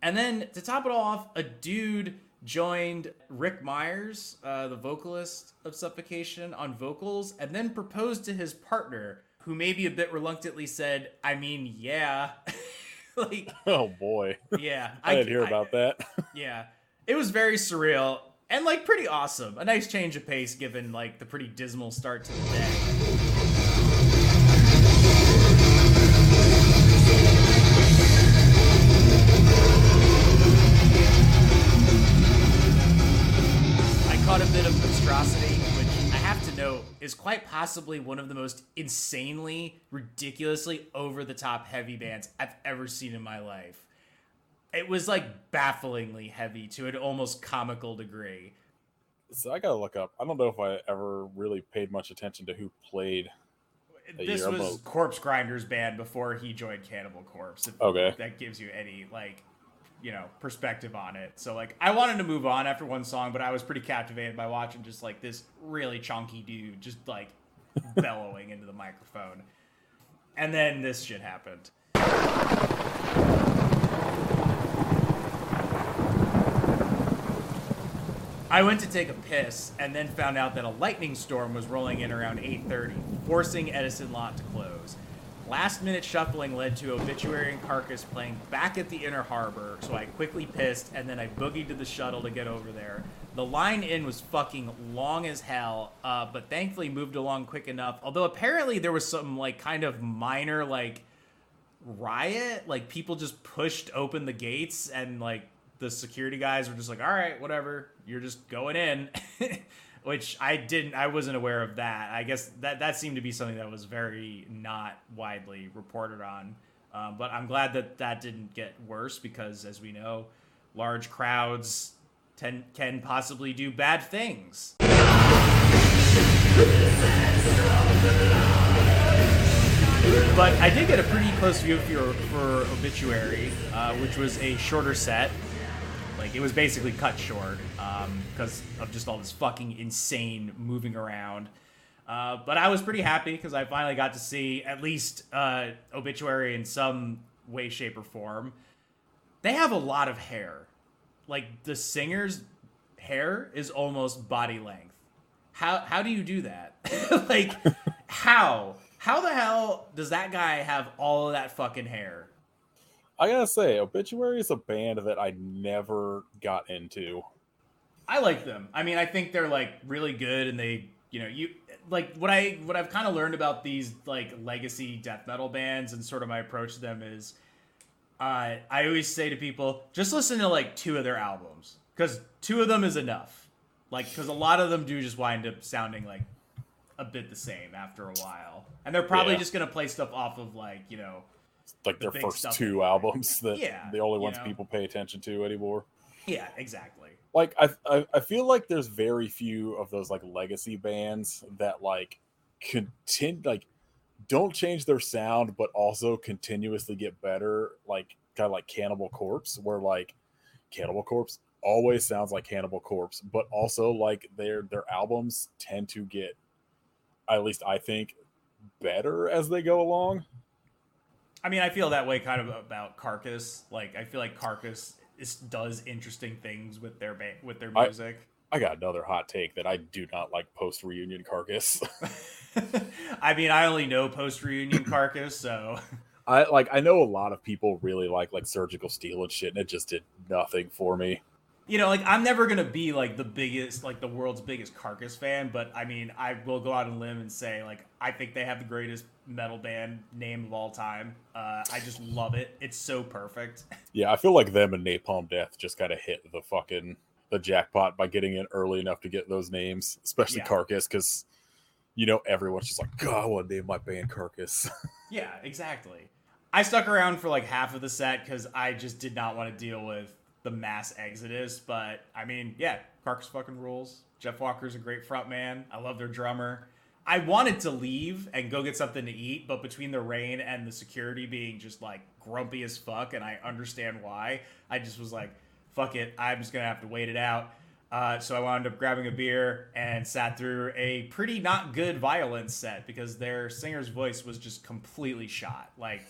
and then to top it all off, a dude joined Rick Myers, uh, the vocalist of Suffocation, on vocals, and then proposed to his partner, who maybe a bit reluctantly said, "I mean, yeah." like, oh boy, yeah, I didn't hear about that. yeah, it was very surreal and like pretty awesome. A nice change of pace given like the pretty dismal start to the day. Possibly one of the most insanely, ridiculously over the top heavy bands I've ever seen in my life. It was like bafflingly heavy to an almost comical degree. So I gotta look up. I don't know if I ever really paid much attention to who played. This year was Corpse Grinder's band before he joined Cannibal Corpse. If Okay. that gives you any like, you know, perspective on it. So like, I wanted to move on after one song, but I was pretty captivated by watching just like this really chunky dude just like bellowing into the microphone. And then this shit happened. I went to take a piss and then found out that a lightning storm was rolling in around 8:30, forcing Edison Lot to close. Last minute shuffling led to Obituary and Carcass playing back at the Inner Harbor, so I quickly pissed and then I boogied to the shuttle to get over there. The line in was fucking long as hell, uh, but thankfully moved along quick enough. Although apparently there was some like kind of minor like riot. Like people just pushed open the gates and like the security guys were just like, all right, whatever, you're just going in. Which I didn't, I wasn't aware of that. I guess that that seemed to be something that was very not widely reported on. Um, but I'm glad that that didn't get worse because, as we know, large crowds ten, can possibly do bad things. But I did get a pretty close view for, for Obituary, uh, which was a shorter set. Like, it was basically cut short because of just all this fucking insane moving around. Uh, but I was pretty happy because I finally got to see at least uh, Obituary in some way, shape, or form. They have a lot of hair. Like, the singer's hair is almost body length. How, how do you do that? like, how? How the hell does that guy have all of that fucking hair? I gotta say, Obituary is a band that I never got into. I like them. I mean, I think they're like really good, and they, you know, you like what I what I've kind of learned about these like legacy death metal bands, and sort of my approach to them is, uh, I always say to people, just listen to like two of their albums because two of them is enough. Like, because a lot of them do just wind up sounding like a bit the same after a while, and they're probably Yeah. just gonna play stuff off of like you know, Like The their first two anyway. albums that Yeah, the only you ones know. people pay attention to anymore. yeah, exactly. Like I, I I feel like there's very few of those like legacy bands that like contend like don't change their sound but also continuously get better like kind of like Cannibal Corpse where like Cannibal Corpse always sounds like Cannibal Corpse but also like their their albums tend to get at least I think better as they go along. I mean, I feel that way kind of about Carcass. Like, I feel like Carcass is, does interesting things with their ba- with their music. I got another hot take that I do not like post reunion Carcass. I mean, I only know post reunion Carcass, so I like I know a lot of people really like like surgical steel and shit, and it just did nothing for me. you know, like I'm never gonna be like the biggest, like the world's biggest Carcass fan, but I mean, I will go out on a limb and say like I think they have the greatest metal band name of all time. Uh, I just love it. It's so perfect. Yeah, I feel like them and Napalm Death just kind of hit the fucking the jackpot by getting in early enough to get those names, especially Yeah. Carcass, because you know everyone's just like, God, I want to name my band Carcass. Yeah, exactly. I stuck around for like half of the set because I just did not want to deal with the mass exodus. But I mean, yeah, Carcass fucking rules. Jeff Walker's a great front man. I love their drummer. I wanted to leave and go get something to eat, but between the rain and the security being just like grumpy as fuck, and I understand why, I just was like, fuck it, I'm just gonna have to wait it out. Uh, so I wound up grabbing a beer and sat through a pretty not good Vio-lence set because their singer's voice was just completely shot. Like,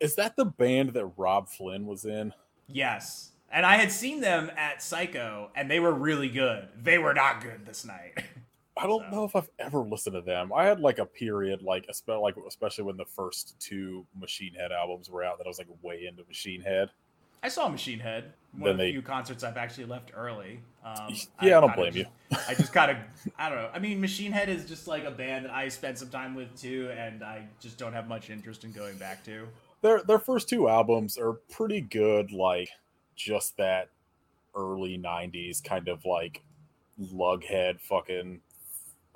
Is that the band that Robb Flynn was in? yes. And I had seen them at Psycho, and they were really good. They were not good this night. I don't So- know if I've ever listened to them. I had like a period, like espe- like especially when the first two Machine Head albums were out, that I was like way into Machine Head. I saw Machine Head. One of the they- few concerts I've actually left early. Um, Yeah, I don't kinda blame you. I just kind of, I don't know. I mean, Machine Head is just like a band that I spent some time with too, and I just don't have much interest in going back to. their their first two albums are pretty good like just that early 90s kind of like lughead fucking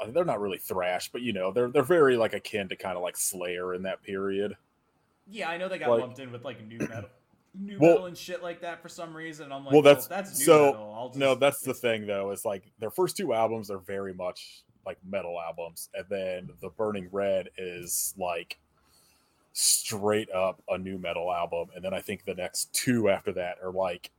they're not really thrash but you know they're they're very like akin to kind of like slayer in that period Yeah, I know they got Like- lumped in with like new metal, new Well- metal and shit like that for some reason. I'm like, well well, that's, that's new so metal. I'll just, no that's the thing though is like their first two albums are very much like metal albums and then the burning red is like straight up a new metal album and then i think the next two after that are like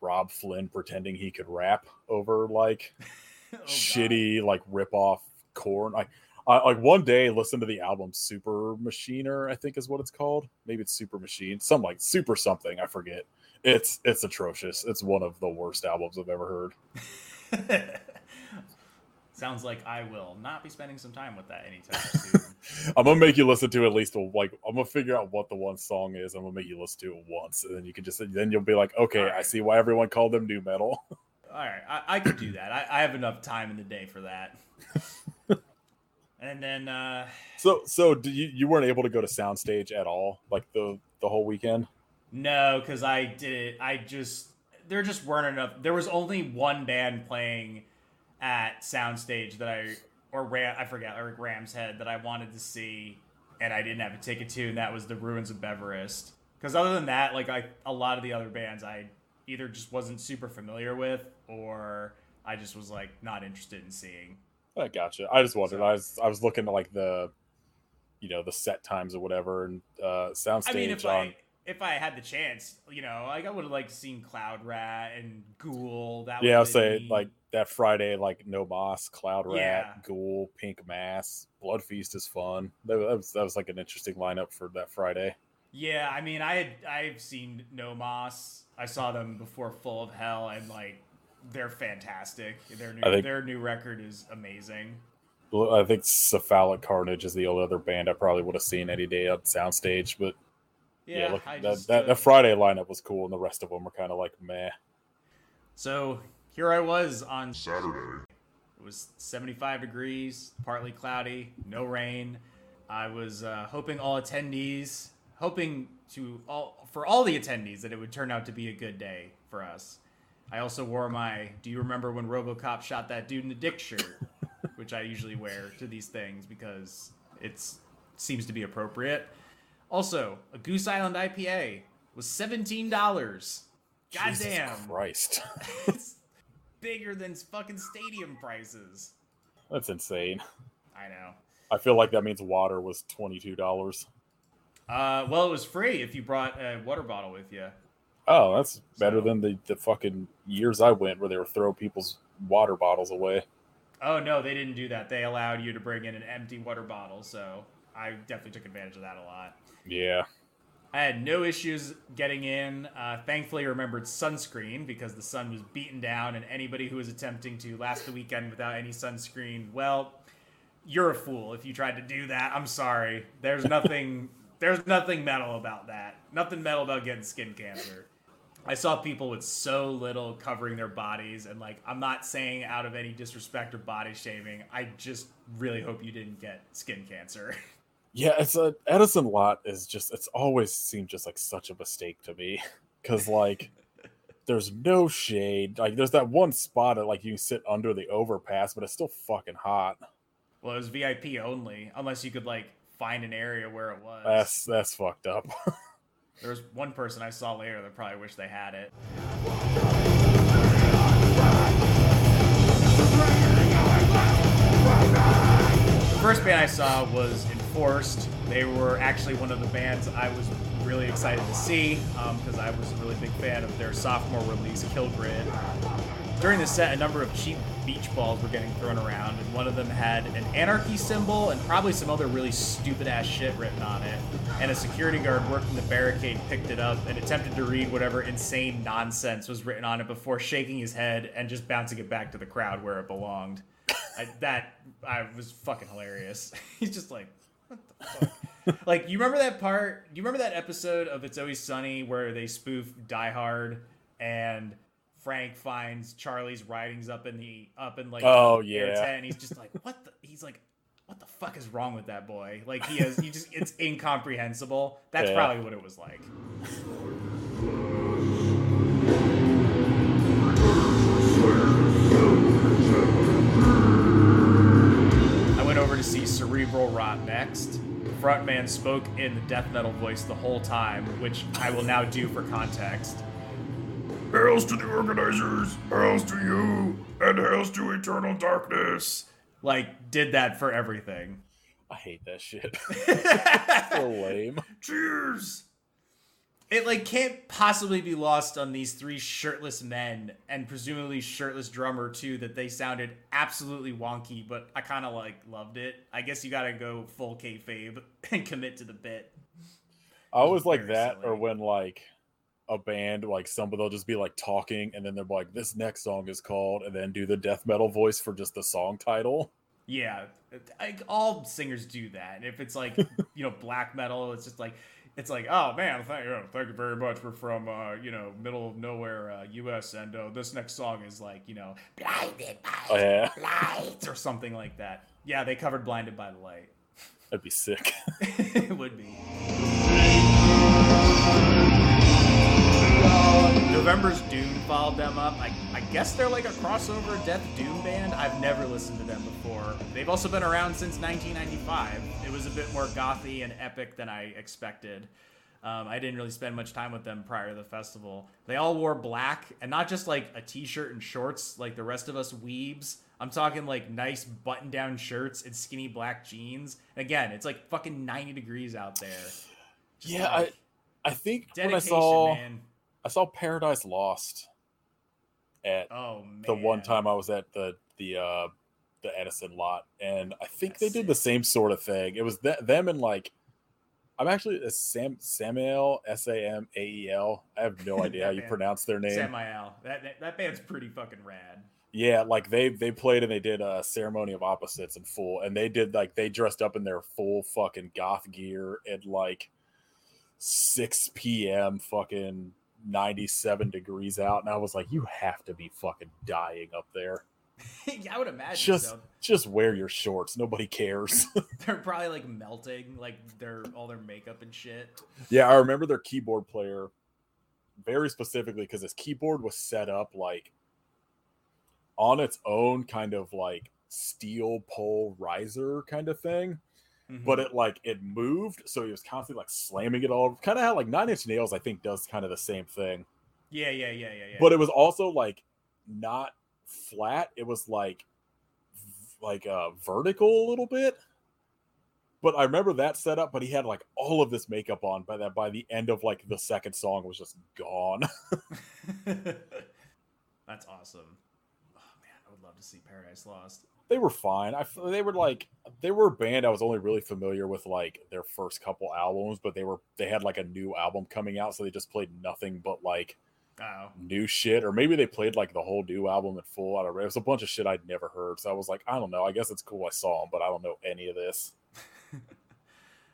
robb flynn pretending he could rap over like Oh, God. shitty like rip off Korn like I, like one day listen to the album super machiner i think is what it's called. Maybe it's super machine some like super something i forget. It's it's atrocious. It's one of the worst albums i've ever heard. Sounds like I will not be spending some time with that anytime soon. i'm gonna make you listen to at least a, like i'm gonna figure out what the one song is. I'm gonna make you listen to it once and then you can just then you'll be like okay i see why everyone called them new metal. All right, I, I could do that. I, I have enough time in the day for that. and then, uh, so so do you you weren't able to go to soundstage at all like the the whole weekend no, because I did. I just there just weren't enough. There was only one band playing at Soundstage that I or Ram, I forget or Ram's Head that I wanted to see, and I didn't have a ticket to, and that was the Ruins of Beverest. Because other than that, like I a lot of the other bands I either just wasn't super familiar with or I just was like not interested in seeing. I gotcha. I just wondered. So- I was I was looking at like the, you know, the set times or whatever, and uh soundstage I mean, if on. I if I had the chance, you know, like I would have liked seen Cloud Rat and Ghoul. That yeah, I'll say been like that Friday, like No Boss, Cloud Rat, Yeah. Ghoul, Pink Mass, Blood Feast is fun. That, that was that was like an interesting lineup for that Friday. Yeah, I mean, I had I've seen No Moss. I saw them before Full of Hell, and like they're fantastic. Their new think- their new record is amazing. I think Cephalic Carnage is the only other band I probably would have seen any day on soundstage, but Yeah, yeah, look, that, just, that, uh, that Friday lineup was cool, and the rest of them were kind of like meh. so here I was on Saturday. It was 75 degrees, partly cloudy, no rain. I was uh, hoping all attendees, hoping to all for all the attendees that it would turn out to be a good day for us. I also wore my "Do you remember when RoboCop shot that dude in the dick?" shirt, which I usually wear to these things because it seems to be appropriate. Also, a Goose Island IPA was seventeen dollars. Goddamn, Christ, it's bigger than fucking stadium prices. that's insane. I know. I feel like that means water was twenty two dollars. Uh, well, it was free if you brought a water bottle with you. Oh, that's better So- than the, the fucking years I went where they were throwing people's water bottles away. Oh no, they didn't do that. They allowed you to bring in an empty water bottle, so I definitely took advantage of that a lot. Yeah, I had no issues getting in. Uh, thankfully, I remembered sunscreen because the sun was beaten down, and anybody who was attempting to last the weekend without any sunscreen, well, you're a fool if you tried to do that. I'm sorry. There's nothing. there's nothing metal about that. Nothing metal about getting skin cancer. I saw people with so little covering their bodies, and like, I'm not saying out of any disrespect or body shaming. I just really hope you didn't get skin cancer. yeah. It's a Edison lot is just it's always seemed just like such a mistake to me because like there's no shade. Like there's that one spot that like you can sit under the overpass, but it's still fucking hot. Well, it was VIP only, unless you could like find an area where it was. That's that's fucked up. There was one person I saw later that probably wished they had it. The first band I saw was Enforced. They were actually one of the bands I was really excited to see um, because I was a really big fan of their sophomore release, Kill Grid. During the set, a number of cheap beach balls were getting thrown around, and one of them had an anarchy symbol and probably some other really stupid ass shit written on it. And a security guard working the barricade picked it up and attempted to read whatever insane nonsense was written on it before shaking his head and just bouncing it back to the crowd where it belonged. I, that I was fucking hilarious. He's just like, what the fuck? like, you remember that part? You remember that episode of It's Always Sunny where they spoof Die Hard and Frank finds Charlie's writings up in the up in like Oh, yeah. tent, and he's just like, what the? He's like, what the fuck is wrong with that boy? Like he has, he just it's incomprehensible. That's Yeah. probably what it was like. I went over to see Cerebral Rot next. Frontman spoke in the death metal voice the whole time, which I will now do for context. Hails to the organizers, hails to you, and hails to eternal darkness. Like, did that for everything. I hate that shit. so lame. Cheers! It like can't possibly be lost on these three shirtless men and presumably shirtless drummer too that they sounded absolutely wonky, but I kind of like loved it. I guess you gotta go full kayfabe and commit to the bit. I was like that, or when like a band, like somebody, they'll just be like talking, and then they're like, "This next song is called," and then do the death metal voice for just the song title. Yeah, I, all singers do that. And if it's like you know black metal, it's just like it's like oh man, thank you, thank you very much. We're from uh, you know middle of nowhere uh, U.S. and uh, this next song is like you know blinded by Oh, yeah, light or something like that. Yeah, they covered blinded by the light. that'd be sick. it would be. November's Doom followed them up. I, I guess they're like a crossover Death Doom band. I've never listened to them before. They've also been around since 1995. It was a bit more gothy and epic than I expected. Um, I didn't really spend much time with them prior to the festival. They all wore black and not just like a t-shirt and shorts like the rest of us weebs. I'm talking like nice button-down shirts and skinny black jeans. And again, it's like fucking 90 degrees out there. Just yeah, like, I I think when I saw man. I saw Paradise Lost at Oh the one time I was at the the uh the Edison lot, and I think That's they did the same sort of thing. It was th- them and like I'm actually a Sam Samael S A M A E L. I have no idea how you pronounce their name. Samael. That, that that band's pretty fucking rad. Yeah, like they they played and they did a ceremony of opposites in full, and they did like they dressed up in their full fucking goth gear at like six p.m. fucking ninety seven degrees out, and I was like, you have to be fucking dying up there. yeah, I would imagine Just so. just wear your shorts. Nobody cares. They're probably like melting, like their all their makeup and shit. yeah, I remember their keyboard player very specifically because his keyboard was set up like on its own kind of like steel pole riser kind of thing. Mhm. but it like it moved, so he was constantly like slamming it all. Kind of how like Nine Inch Nails, I think, does kind of the same thing. yeah, yeah, yeah, yeah, yeah. But it was also like not flat. It was like v- like uh vertical a little bit. But I remember that setup. But he had like all of this makeup on by that by the end of like the second song was just gone. That's awesome. Oh man, I would love to see Paradise Lost. They were fine. I they were like they were a band I was only really familiar with like their first couple albums, but they were they had like a new album coming out, so they just played nothing but like Oh, new shit, or maybe they played like the whole new album in full. I don't know. It was a bunch of shit I'd never heard, so I was like, I don't know. I guess it's cool I saw them, but I don't know any of this.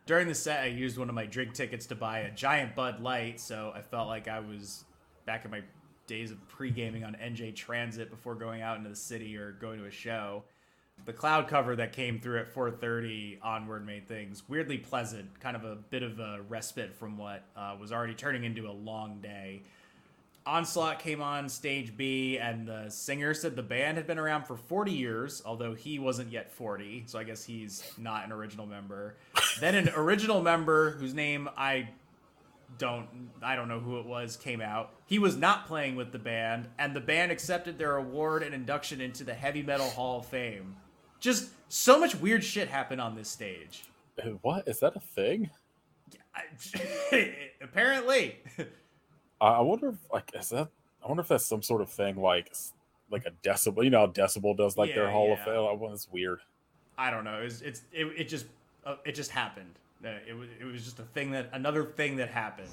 during the set, I used one of my drink tickets to buy a giant Bud Light, so I felt like I was back in my days of pre gaming on NJ Transit before going out into the city or going to a show. The cloud cover that came through at 4:30 onward made things weirdly pleasant, kind of a bit of a respite from what uh, was already turning into a long day. Onslaught came on stage B, and the singer said the band had been around for 40 years, although he wasn't yet 40, so I guess he's not an original member. then an original member whose name I don't I don't know who it was came out. He was not playing with the band, and the band accepted their award and induction into the Heavy Metal Hall of Fame. Just so much weird shit happened on this stage. Uh, What is that a thing? Apparently. I, I wonder if like is that. I wonder if that's some sort of thing like like a decibel. You know how decibel does like their Yeah, Hall of. Fame. Oh, well, It's weird. I don't know. It was, it's it, it just uh, it just happened. Uh, it was it was just a thing that another thing that happened.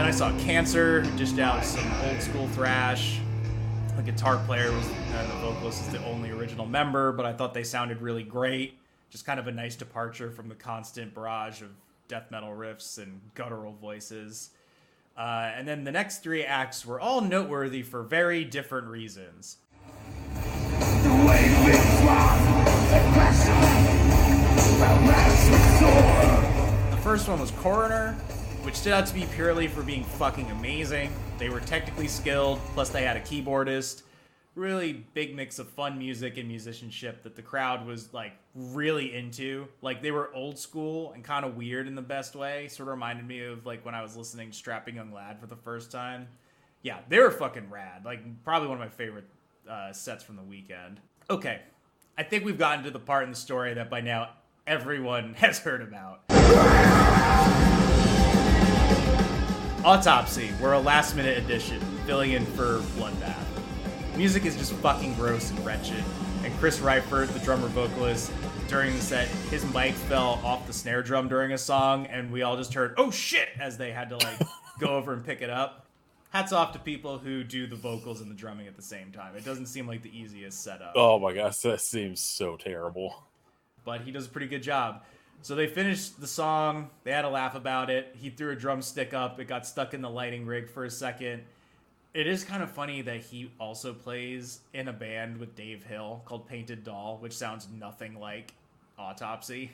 Then I saw Cancer dished out some old school thrash. The guitar player was and the vocalist is the only original member, but I thought they sounded really great. Just kind of a nice departure from the constant barrage of death metal riffs and guttural voices. Uh, and then the next three acts were all noteworthy for very different reasons. The first one was Coroner, which stood out to me purely for being fucking amazing. They were technically skilled, plus they had a keyboardist. Really big mix of fun music and musicianship that the crowd was like really into. Like they were old school and kind of weird in the best way. Sort of reminded me of like when I was listening to Strapping Young Lad for the first time. Yeah, they were fucking rad. Like probably one of my favorite uh, sets from the weekend. Okay, I think we've gotten to the part in the story that by now everyone has heard about. Autopsy, we're a last minute addition, filling in for Bloodbath. Music is just fucking gross and wretched. And Chris Reifert, the drummer vocalist, during the set, his mic fell off the snare drum during a song, and we all just heard, oh shit, as they had to like go over and pick it up. Hats off to people who do the vocals and the drumming at the same time. It doesn't seem like the easiest setup Oh my gosh, that seems so terrible. but he does a pretty good job. So they finished the song. They had a laugh about it. He threw a drumstick up. It got stuck in the lighting rig for a second. It is kind of funny that he also plays in a band with Dave Hill called Painted Doll, which sounds nothing like Autopsy.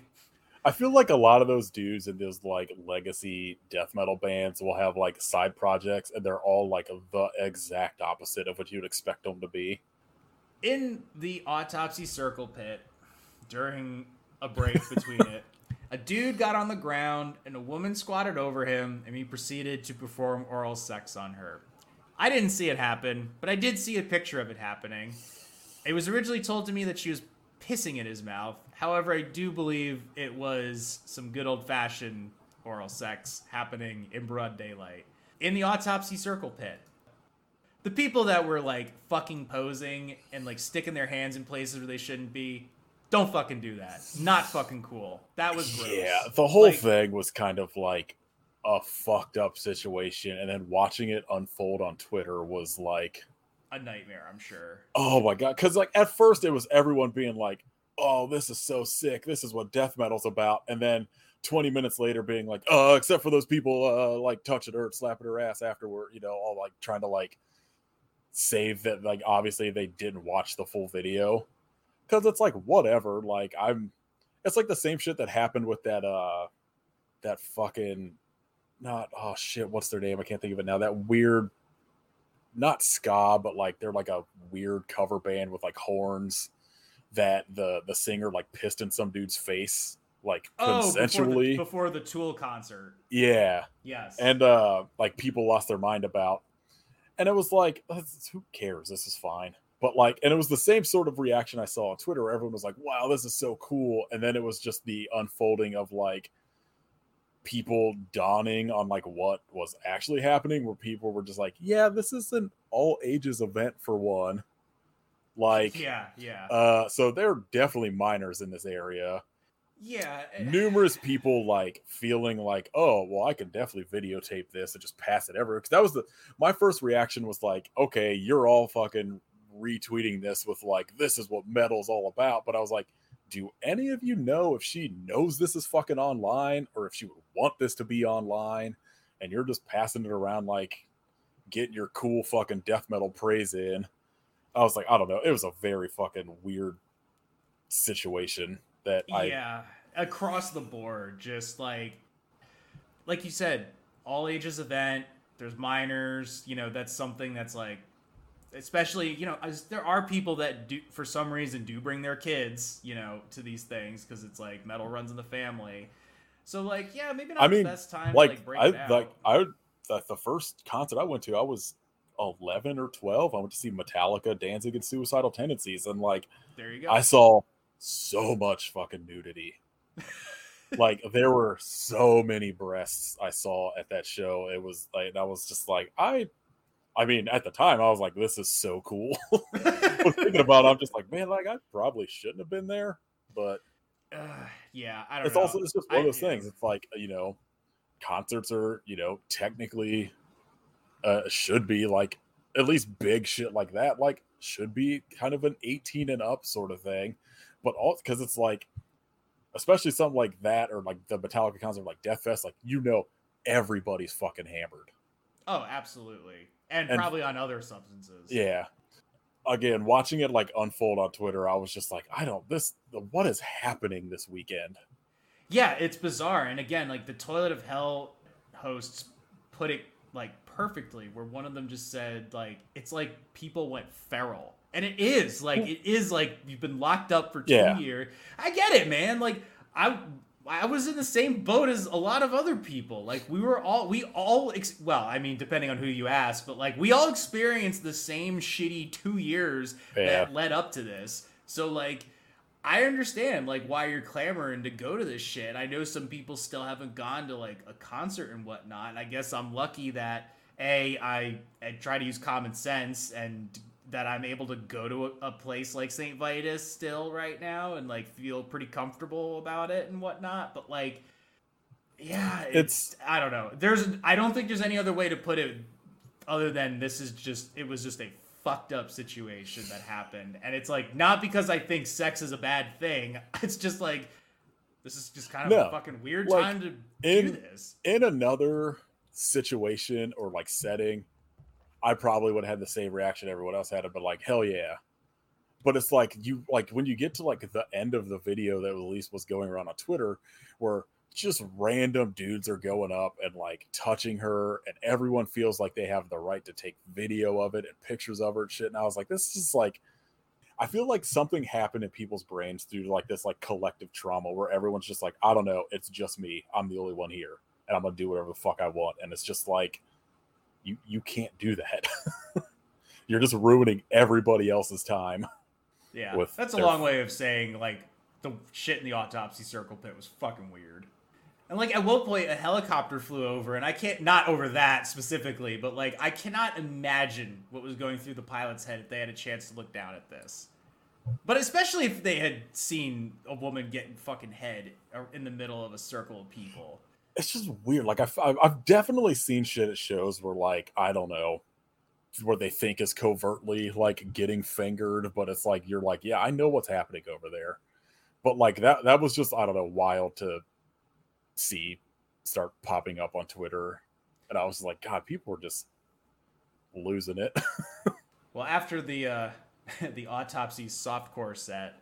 I feel like a lot of those dudes in those like legacy death metal bands will have like side projects, and they're all like the exact opposite of what you'd expect them to be. in the autopsy circle pit during a break between it, a dude got on the ground and a woman squatted over him and he proceeded to perform oral sex on her. I didn't see it happen, but I did see a picture of it happening. It was originally told to me that she was pissing in his mouth. However, I do believe it was some good old fashioned oral sex happening in broad daylight in the autopsy circle pit. The people that were like fucking posing and like sticking their hands in places where they shouldn't be, don't fucking do that. Not fucking cool. That was gross. Yeah, the whole Like, thing was kind of like a fucked up situation, and then watching it unfold on Twitter was like, a nightmare, I'm sure. oh my god, because like at first it was everyone being like, oh, this is so sick, this is what death metal's about, and then 20 minutes later being like, uh, except for those people uh like touching her, slapping her ass afterward, you know, all like trying to like save that, like obviously they didn't watch the full video because it's like whatever, like I'm, it's like the same shit that happened with that uh that fucking not oh shit what's their name? I can't think of it now. That weird not ska but like they're like a weird cover band with like horns that the the singer like pissed in some dude's face like Oh, before consensually. the, before the Tool concert. yeah. Yes. and uh like people lost their mind about and it was like who cares? This is fine but like and it was the same sort of reaction i saw on twitter where everyone was like wow this is so cool and then it was just the unfolding of like people dawning on like what was actually happening where people were just like yeah this is an all ages event for one like yeah, yeah. uh so they're definitely minors in this area yeah. eh, numerous people like feeling like, oh, well, I can definitely videotape this and just pass it ever. Because that was the my first reaction was like, okay, you're all fucking retweeting this with like, this is what metal's all about. But I was like, do any of you know if she knows this is fucking online or if she would want this to be online? And you're just passing it around like getting your cool fucking death metal praise in. I was like, I don't know. It was a very fucking weird situation that I yeah across the board just like like you said all ages event there's minors you know that's something that's like especially you know as there are people that do for some reason do bring their kids you know to these things because it's like metal runs in the family so like yeah maybe not I mean, the best time like, to like break I like I like the first concert I went to, I was eleven or twelve. I went to see Metallica, Danzig and Suicidal Tendencies, and like there you go I saw so much fucking nudity. like there were so many breasts I saw at that show. It was like I was just like I. I mean, at the time, I was like, "This is so cool." I thinking about, it, I'm just like, man, like I probably shouldn't have been there, but uh, yeah i don't it's know also it's just one of those yeah. things. It's like you know, concerts are you know technically uh, should be like at least big shit like that. Like should be kind of an 18 and up sort of thing, but all because it's like, especially something like that or like the Metallica concert, like Death Fest, like you know everybody's fucking hammered. oh absolutely and, And- probably on other substances Yeah. Again, watching it like unfold on Twitter, I was just like, I don't this what is happening this weekend? Yeah, it's bizarre. And again, like the Toilet ov Hell hosts put it like perfectly, where one of them just said, like, it's like people went feral. And it is. Like, it is like you've been locked up for two Yeah. years. I get it, man. Like, I. I was in the same boat as a lot of other people. Like we were all, we all, ex- well, I mean, depending on who you ask, but like we all experienced the same shitty two years Yeah. that led up to this. So like, I understand like why you're clamoring to go to this shit. I know some people still haven't gone to like a concert and whatnot. And I guess I'm lucky that a I, I try to use common sense and that I'm able to go to a, a place like St. Vitus still right now and like feel pretty comfortable about it and whatnot. But like, yeah, it's, I don't know. There's I don't think there's any other way to put it other than this is just it was just a fucked up situation that happened and it's like not because i think sex is a bad thing it's just like this is just kind of No. a fucking weird Like, time to in- do this in another situation or like setting, I probably would have had the same reaction everyone else had, but like hell yeah. But it's like you like when you get to like the end of the video that at least was going around on Twitter, where just random dudes are going up and like touching her, and everyone feels like they have the right to take video of it and pictures of her and shit. And I was like, this is like, I feel like something happened in people's brains through like this like collective trauma where everyone's just like, I don't know, it's just me. I'm the only one here, and I'm gonna do whatever the fuck I want. And it's just like, you you can't do that. You're just ruining everybody else's time. Yeah, that's a their- long way of saying like the shit in the autopsy circle pit was fucking weird. And like at one point, a helicopter flew over, and I can't not over that specifically, but like I cannot imagine what was going through the pilot's head if they had a chance to look down at this. But especially if they had seen a woman getting fucking head uh, in the middle of a circle of people. It's just weird. Like I've I've definitely seen shit at shows where like I don't know where they think is covertly like getting fingered, but it's like you're like, yeah, I know what's happening over there. But like that that was just I don't know wild to see start popping up on Twitter, and I was like, God, people are just losing it. Well, after the uh, the autopsy softcore set,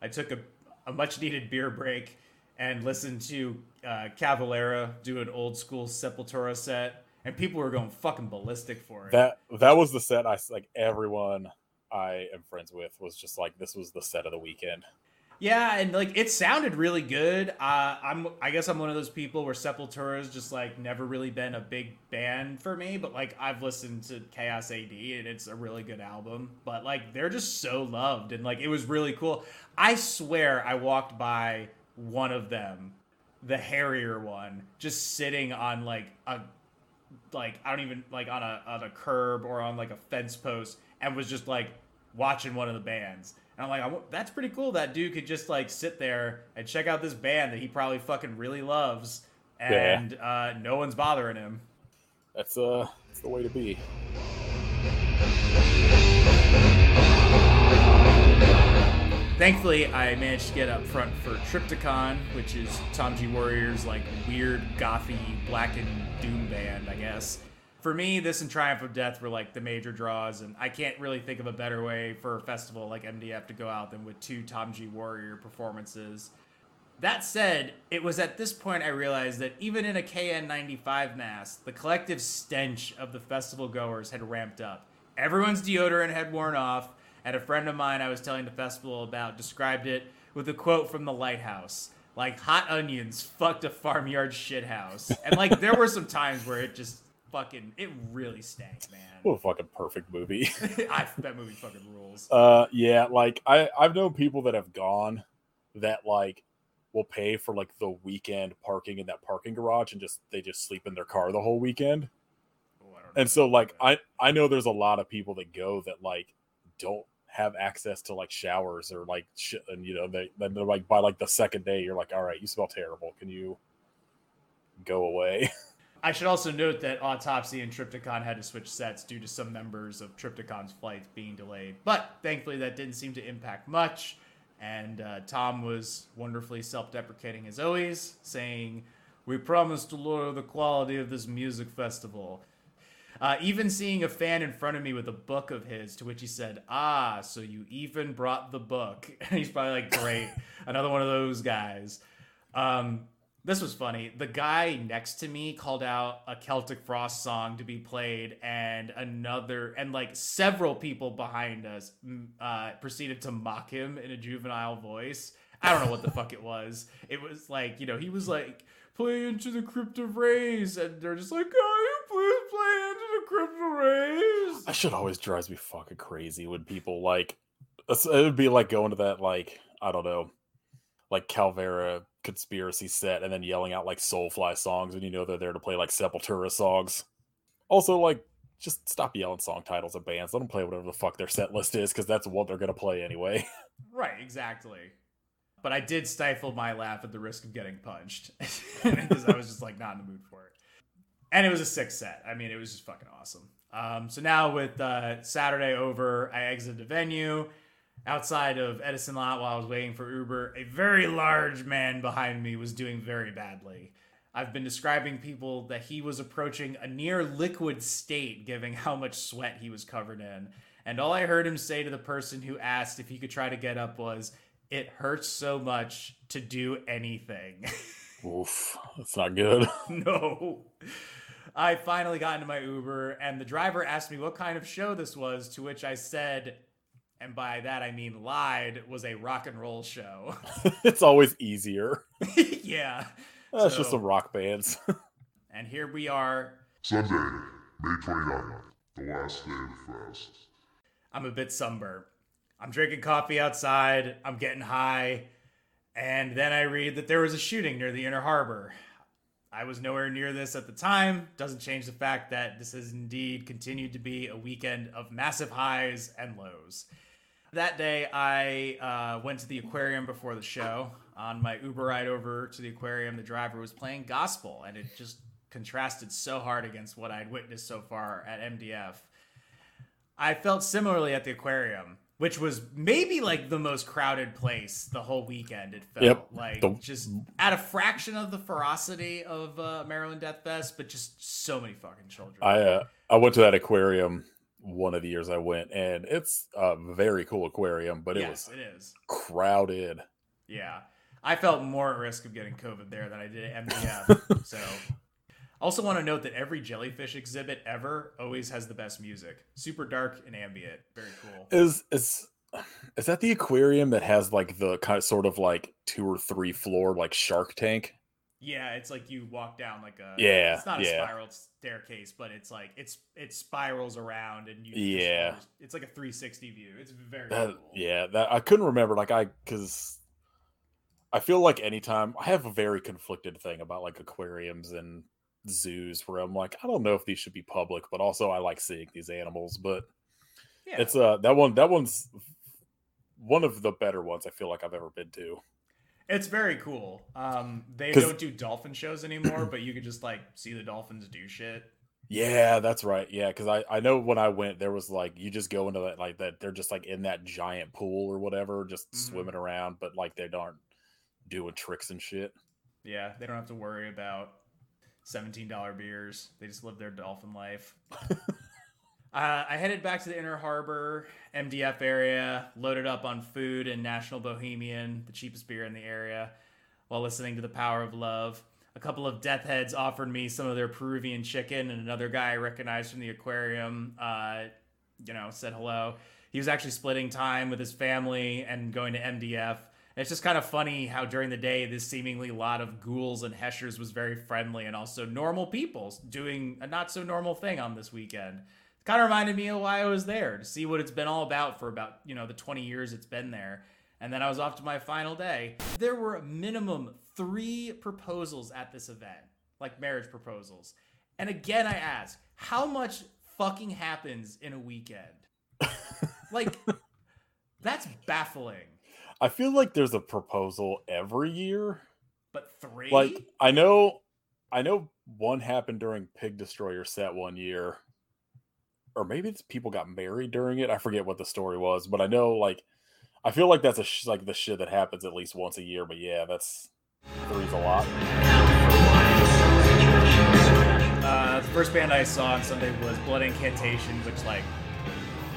I took a, a much needed beer break and listen to uh, Cavalera do an old school Sepultura set, and people were going fucking ballistic for it. that that was the set I like everyone I am friends with was just like this was the set of the weekend. Yeah, and like it sounded really good. Uh, I'm I guess I'm one of those people where Sepultura's just like never really been a big band for me, but like I've listened to Chaos AD and it's a really good album. But like they're just so loved and like it was really cool. I swear I walked by one of them, the hairier one, just sitting on like a like I don't even like on a on a curb or on like a fence post and was just like watching one of the bands. And I'm like, that's pretty cool. That dude could just like sit there and check out this band that he probably fucking really loves, Yeah. and uh, no one's bothering him. That's uh that's the way to be. Thankfully, I managed to get up front for Triptykon, which is Tom G. Warrior's like weird, gothy, black and doom band, I guess. For me, this and Triumph of Death were like the major draws, and I can't really think of a better way for a festival like MDF to go out than with two Tom G. Warrior performances. That said, it was at this point I realized that even in a KN95 mask, the collective stench of the festival goers had ramped up. Everyone's deodorant had worn off, and a friend of mine I was telling the festival about described it with a quote from The Lighthouse. Like, hot onions fucked a farmyard shithouse. And, like, there were some times where it just fucking, it really stank, man. What a fucking perfect movie. I, that movie fucking rules. uh yeah, like I I've known people that have gone that like will pay for like the weekend parking in that parking garage and just they just sleep in their car the whole weekend. Oh, I don't know And so like I I know there's a lot of people that go that like don't have access to like showers or like shit and you know they they're like by like the second day you're like all right you smell terrible can you go away I should also note that Autopsy and Triptykon had to switch sets due to some members of Triptykon's flights being delayed. But thankfully, that didn't seem to impact much. And uh, Tom was wonderfully self deprecating as always, saying, We promise to lower the quality of this music festival. Uh, even seeing a fan in front of me with a book of his, to which he said, Ah, so you even brought the book. And he's probably like, Great, another one of those guys. Um, this was funny. The guy next to me called out a Celtic Frost song to be played, and another, and like several people behind us mm, uh, proceeded to mock him in a juvenile voice. I don't know what the fuck it was. It was like, you know, he was like, play into the Crypts of Rays, and they're just like, oh, please play into the Crypt Rays. that shit always drives me fucking crazy when people like it would be like going to that like i don't know like Cavalera Conspiracy set and then yelling out like soulfly songs when you know they're there to play like sepultura songs also like just stop yelling song titles of bands let them play whatever the fuck their set list is because that's what they're gonna play anyway Right, exactly. But I did stifle my laugh at the risk of getting punched because I was just like not in the mood for it. And it was a six set. I mean, it was just fucking awesome. Um, so now with uh, Saturday over, I exited the venue outside of Edison Lot while I was waiting for Uber. A very large man behind me was doing very badly. I've been describing people that he was approaching a near liquid state, given how much sweat he was covered in. And all I heard him say to the person who asked if he could try to get up was, It hurts so much to do anything. oof that's not good no. I finally got into my Uber, and the driver asked me what kind of show this was, to which I said, and by that I mean lied, was a rock and roll show. it's always easier. yeah. That's So- just some rock bands. And here we are. Sunday, May 29th, the last day of the fest. I'm a bit sunburned. I'm drinking coffee outside. I'm getting high. And then I read that there was a shooting near the Inner Harbor. I was nowhere near this at the time. Doesn't change the fact that this has indeed continued to be a weekend of massive highs and lows. That day, I uh, went to the aquarium before the show. On my Uber ride over to the aquarium, the driver was playing gospel, and it just contrasted so hard against what I'd witnessed so far at MDF. I felt similarly at the aquarium, which was maybe like the most crowded place the whole weekend. It felt Yep. like The- just at a fraction of the ferocity of uh, Maryland Death Fest, but just so many fucking children. I uh, I went to that aquarium one of the years I went, and it's a very cool aquarium, but it yes, was it is. crowded. Yeah. I felt more at risk of getting COVID there than I did at MDF. so, also want to note that every jellyfish exhibit ever always has the best music. Super dark and ambient. Very cool. Is is is that the aquarium that has like the kind of sort of like two or three floor like Shark Tank? Yeah, it's like you walk down like a Yeah, It's not a yeah. spiral staircase, but it's like it's it spirals around and you Yeah. just- it's like a 360 view. It's very That, cool. yeah, that I couldn't remember. Like I, because I feel like anytime I have a very conflicted thing about like aquariums and zoos, where I'm like, I don't know if these should be public, but also I like seeing these animals. But Yeah. it's uh that one that one's one of the better ones I feel like I've ever been to. It's very cool. Um, they don't do dolphin shows anymore, but you could just like see the dolphins do shit. Yeah, that's right. Yeah, because I I know when I went, there was like you just go into that like that. They're just like in that giant pool or whatever, just Mhm. swimming around, but like they aren't doing tricks and shit. Yeah, they don't have to worry about $17 beers. They just live their dolphin life. uh, I headed back to the Inner Harbor MDF area, loaded up on food and National Bohemian, the cheapest beer in the area, while listening to The Power of Love. A couple of death heads offered me some of their Peruvian chicken, and another guy I recognized from the aquarium, uh, you know, said hello. He was actually splitting time with his family and going to MDF. It's just kind of funny how during the day, this seemingly lot of ghouls and heshers was very friendly and also normal people doing a not so normal thing on this weekend. It kind of reminded me of why I was there to see what it's been all about for about, you know, the 20 years it's been there. And then I was off to my final day. There were a minimum three proposals at this event, like marriage proposals. And again, I ask, how much fucking happens in a weekend? like, that's baffling. I feel like there's a proposal every year. But three? Like I know, I know one happened during Pig Destroyer set one year, or maybe it's people got married during it. I forget what the story was, but I know like I feel like that's a sh- like the shit that happens at least once a year. But yeah, that's three's a lot. Uh, the first band I saw on Sunday was Blood Incantation, which, like,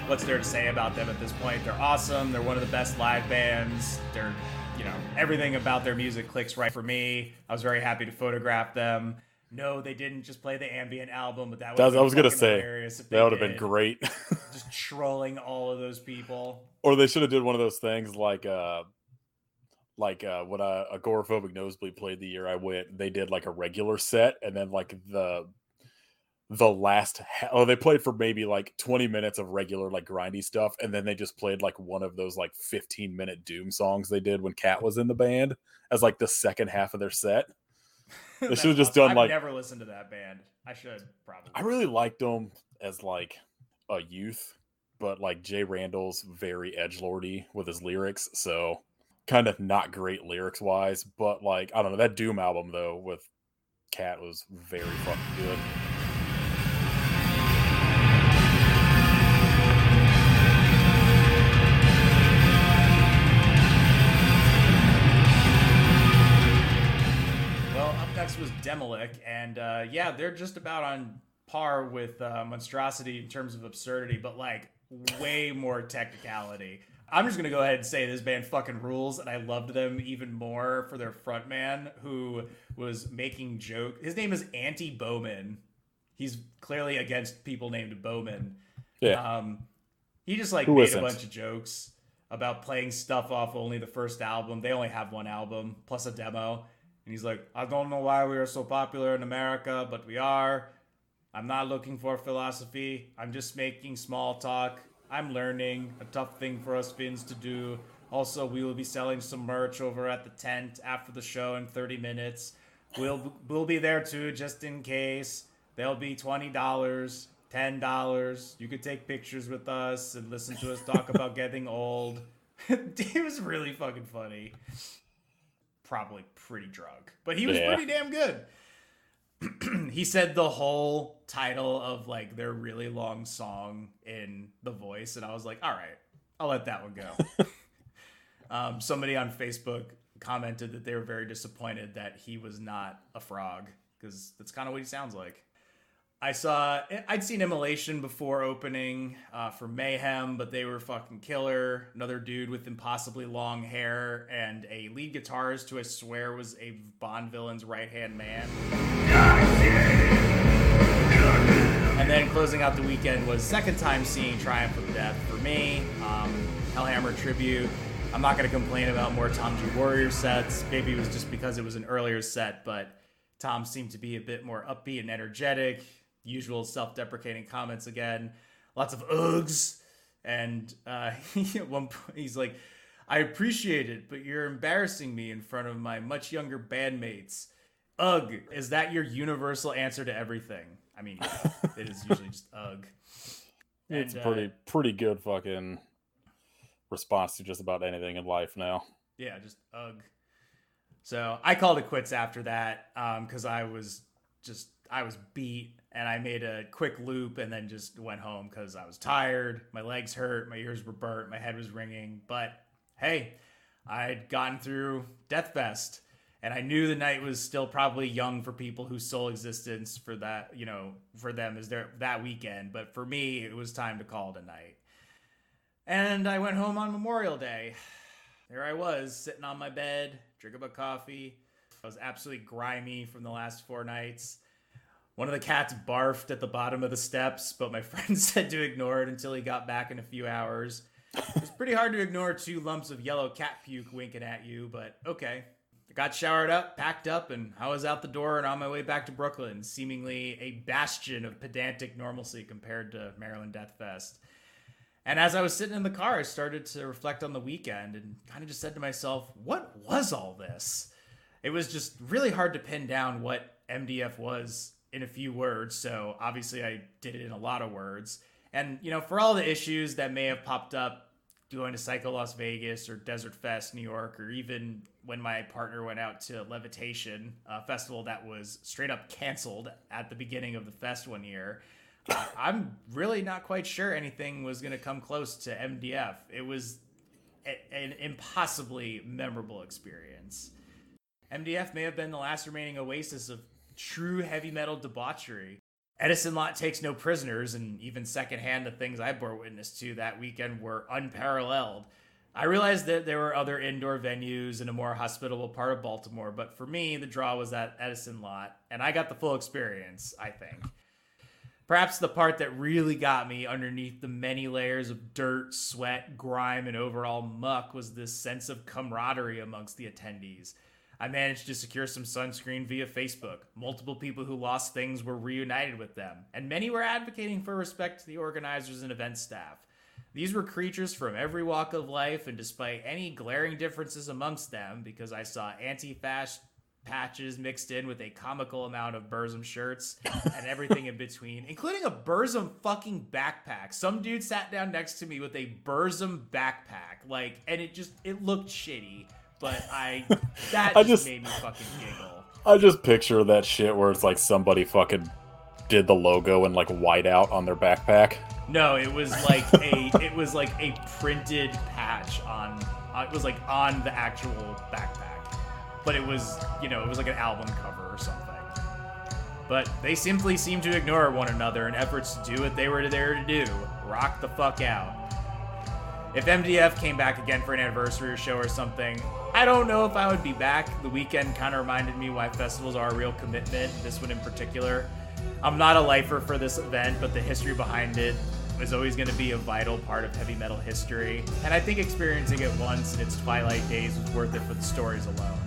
what's there to say about them at this point? They're awesome. They're one of the best live bands. They're, you know, everything about their music clicks right for me. I was very happy to photograph them. No, they didn't just play the ambient album, but that That was was- I was gonna say, hilarious if they That would have been great. Just trolling all of those people. or they should have did one of those things like uh like uh when uh, agoraphobic nosebleed played the year i went they did like a regular set and then like the the last oh they played for maybe like 20 minutes of regular like grindy stuff and then they just played like one of those like 15 minute doom songs they did when Kat was in the band as like the second half of their set That's should've just awesome. done, I've like- never listened to that band. I should probably. i really liked them as like a youth but like J. Randall's very edge lordy with his lyrics so kind of not great lyrics wise but like i don't know that doom album though with Kat was very fucking good Demilich, and uh, yeah, they're just about on par with uh, Monstrosity in terms of absurdity, but like way more technicality. I'm just gonna go ahead and say this band fucking rules, and I loved them even more for their frontman who was making joke. His name is Antti Boman. He's clearly against people named Boman. yeah Um, He just like Who made isn't? a bunch of jokes about playing stuff off only the first album. They only have one album plus a demo. And he's like, I don't know why we are so popular in America, but we are. I'm not looking for philosophy. I'm just making small talk. I'm learning. A tough thing for us Finns to do. Also, we will be selling some merch over at the tent after the show in 30 minutes. We'll we'll be there too, just in case. There'll be twenty dollars, ten dollars. You could take pictures with us and listen to us talk about getting old. it was really fucking funny. Probably pretty drunk, but he was Yeah. pretty damn good. he said the whole title of like their really long song in the voice, and I was like, all right, I'll let that one go. um, somebody on Facebook commented that they were very disappointed that he was not a frog because that's kind of what he sounds like. I saw I'd seen Immolation before opening uh, for Mayhem, but they were fucking killer. Another dude with impossibly long hair and a lead guitarist who I swear was a Bond villain's right hand man. And then closing out the weekend was second time seeing Triumph of Death for me. Um, Hellhammer tribute. I'm not going to complain about more Tom G Warrior sets. Maybe it was just because it was an earlier set, but Tom seemed to be a bit more upbeat and energetic. Usual self-deprecating comments again. Lots of ughs, and uh, at one point he's like, "I appreciate it, but you're embarrassing me in front of my much younger bandmates." Ugh, is that your universal answer to everything? I mean, it is usually just ugh. It's And, a uh, pretty pretty good fucking response to just about anything in life now. Yeah, just ugh. So I called it quits after that because I was just I was beat and I made a quick loop and then just went home because I was tired, my legs hurt, my ears were burnt, my head was ringing. But hey, I'd gotten through Death Fest and I knew the night was still probably young for people whose sole existence for that you know for them is their that weekend. But for me, it was time to call it a night. And I went home on Memorial Day. There I was, sitting on my bed, drinking my coffee. I was absolutely grimy from the last four nights. One of the cats barfed at the bottom of the steps, but my friend said to ignore it until he got back in a few hours. it's pretty hard to ignore two lumps of yellow cat puke winking at you, but okay. I got showered up, packed up, and I was out the door and on my way back to Brooklyn, seemingly a bastion of pedantic normalcy compared to Maryland Death Fest. And as I was sitting in the car, I started to reflect on the weekend and kind of just said to myself, what was all this? It was just really hard to pin down what MDF was in a few words. So obviously, I did it in a lot of words. And, you know, for all the issues that may have popped up going to Psycho Las Vegas or Desert Fest New York, or even when my partner went out to Levitation, a festival that was straight up canceled at the beginning of the fest one year. I'm really not quite sure anything was going to come close to MDF. It was a- an impossibly memorable experience. MDF may have been the last remaining oasis of true heavy metal debauchery. Edison Lot takes no prisoners, and even secondhand, the things I bore witness to that weekend were unparalleled. I realized that there were other indoor venues in a more hospitable part of Baltimore, but for me, the draw was that Edison Lot, and I got the full experience, I think. Perhaps the part that really got me underneath the many layers of dirt, sweat, grime, and overall muck was this sense of camaraderie amongst the attendees. I managed to secure some sunscreen via Facebook. Multiple people who lost things were reunited with them, and many were advocating for respect to the organizers and event staff. These were creatures from every walk of life, and despite any glaring differences amongst them, because I saw anti fascist patches mixed in with a comical amount of Burzum shirts and everything in between, including a Burzum fucking backpack. Some dude sat down next to me with a Burzum backpack, like, and it just it looked shitty, but I that I just, just- made me fucking giggle. I just picture that shit where it's like somebody fucking did the logo in like whiteout on their backpack. No, it was like a it was like a printed patch on uh, it was like on the actual backpack. But it was, you know, it was like an album cover or something. But they simply seemed to ignore one another in efforts to do what they were there to do, rock the fuck out. If MDF came back again for an anniversary or show or something, I don't know if I would be back. The weekend kind of reminded me why festivals are a real commitment, this one in particular. I'm not a lifer for this event, but the history behind it is always going to be a vital part of heavy metal history, and I think experiencing it once in its twilight days was worth it for the stories alone.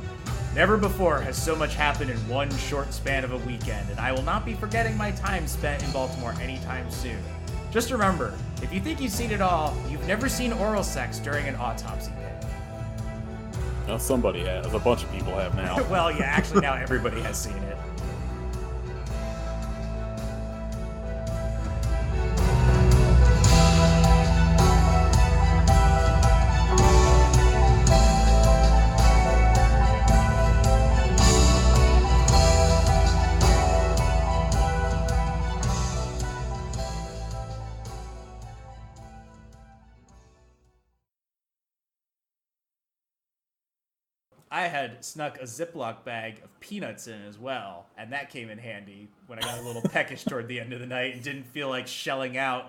Never before has so much happened in one short span of a weekend, and I will not be forgetting my time spent in Baltimore anytime soon. Just remember, if you think you've seen it all, you've never seen oral sex during an autopsy pit. Now somebody has. A bunch of people have now. well, yeah, actually, now everybody has seen it. I had snuck a Ziploc bag of peanuts in as well, and that came in handy when I got a little peckish toward the end of the night and didn't feel like shelling out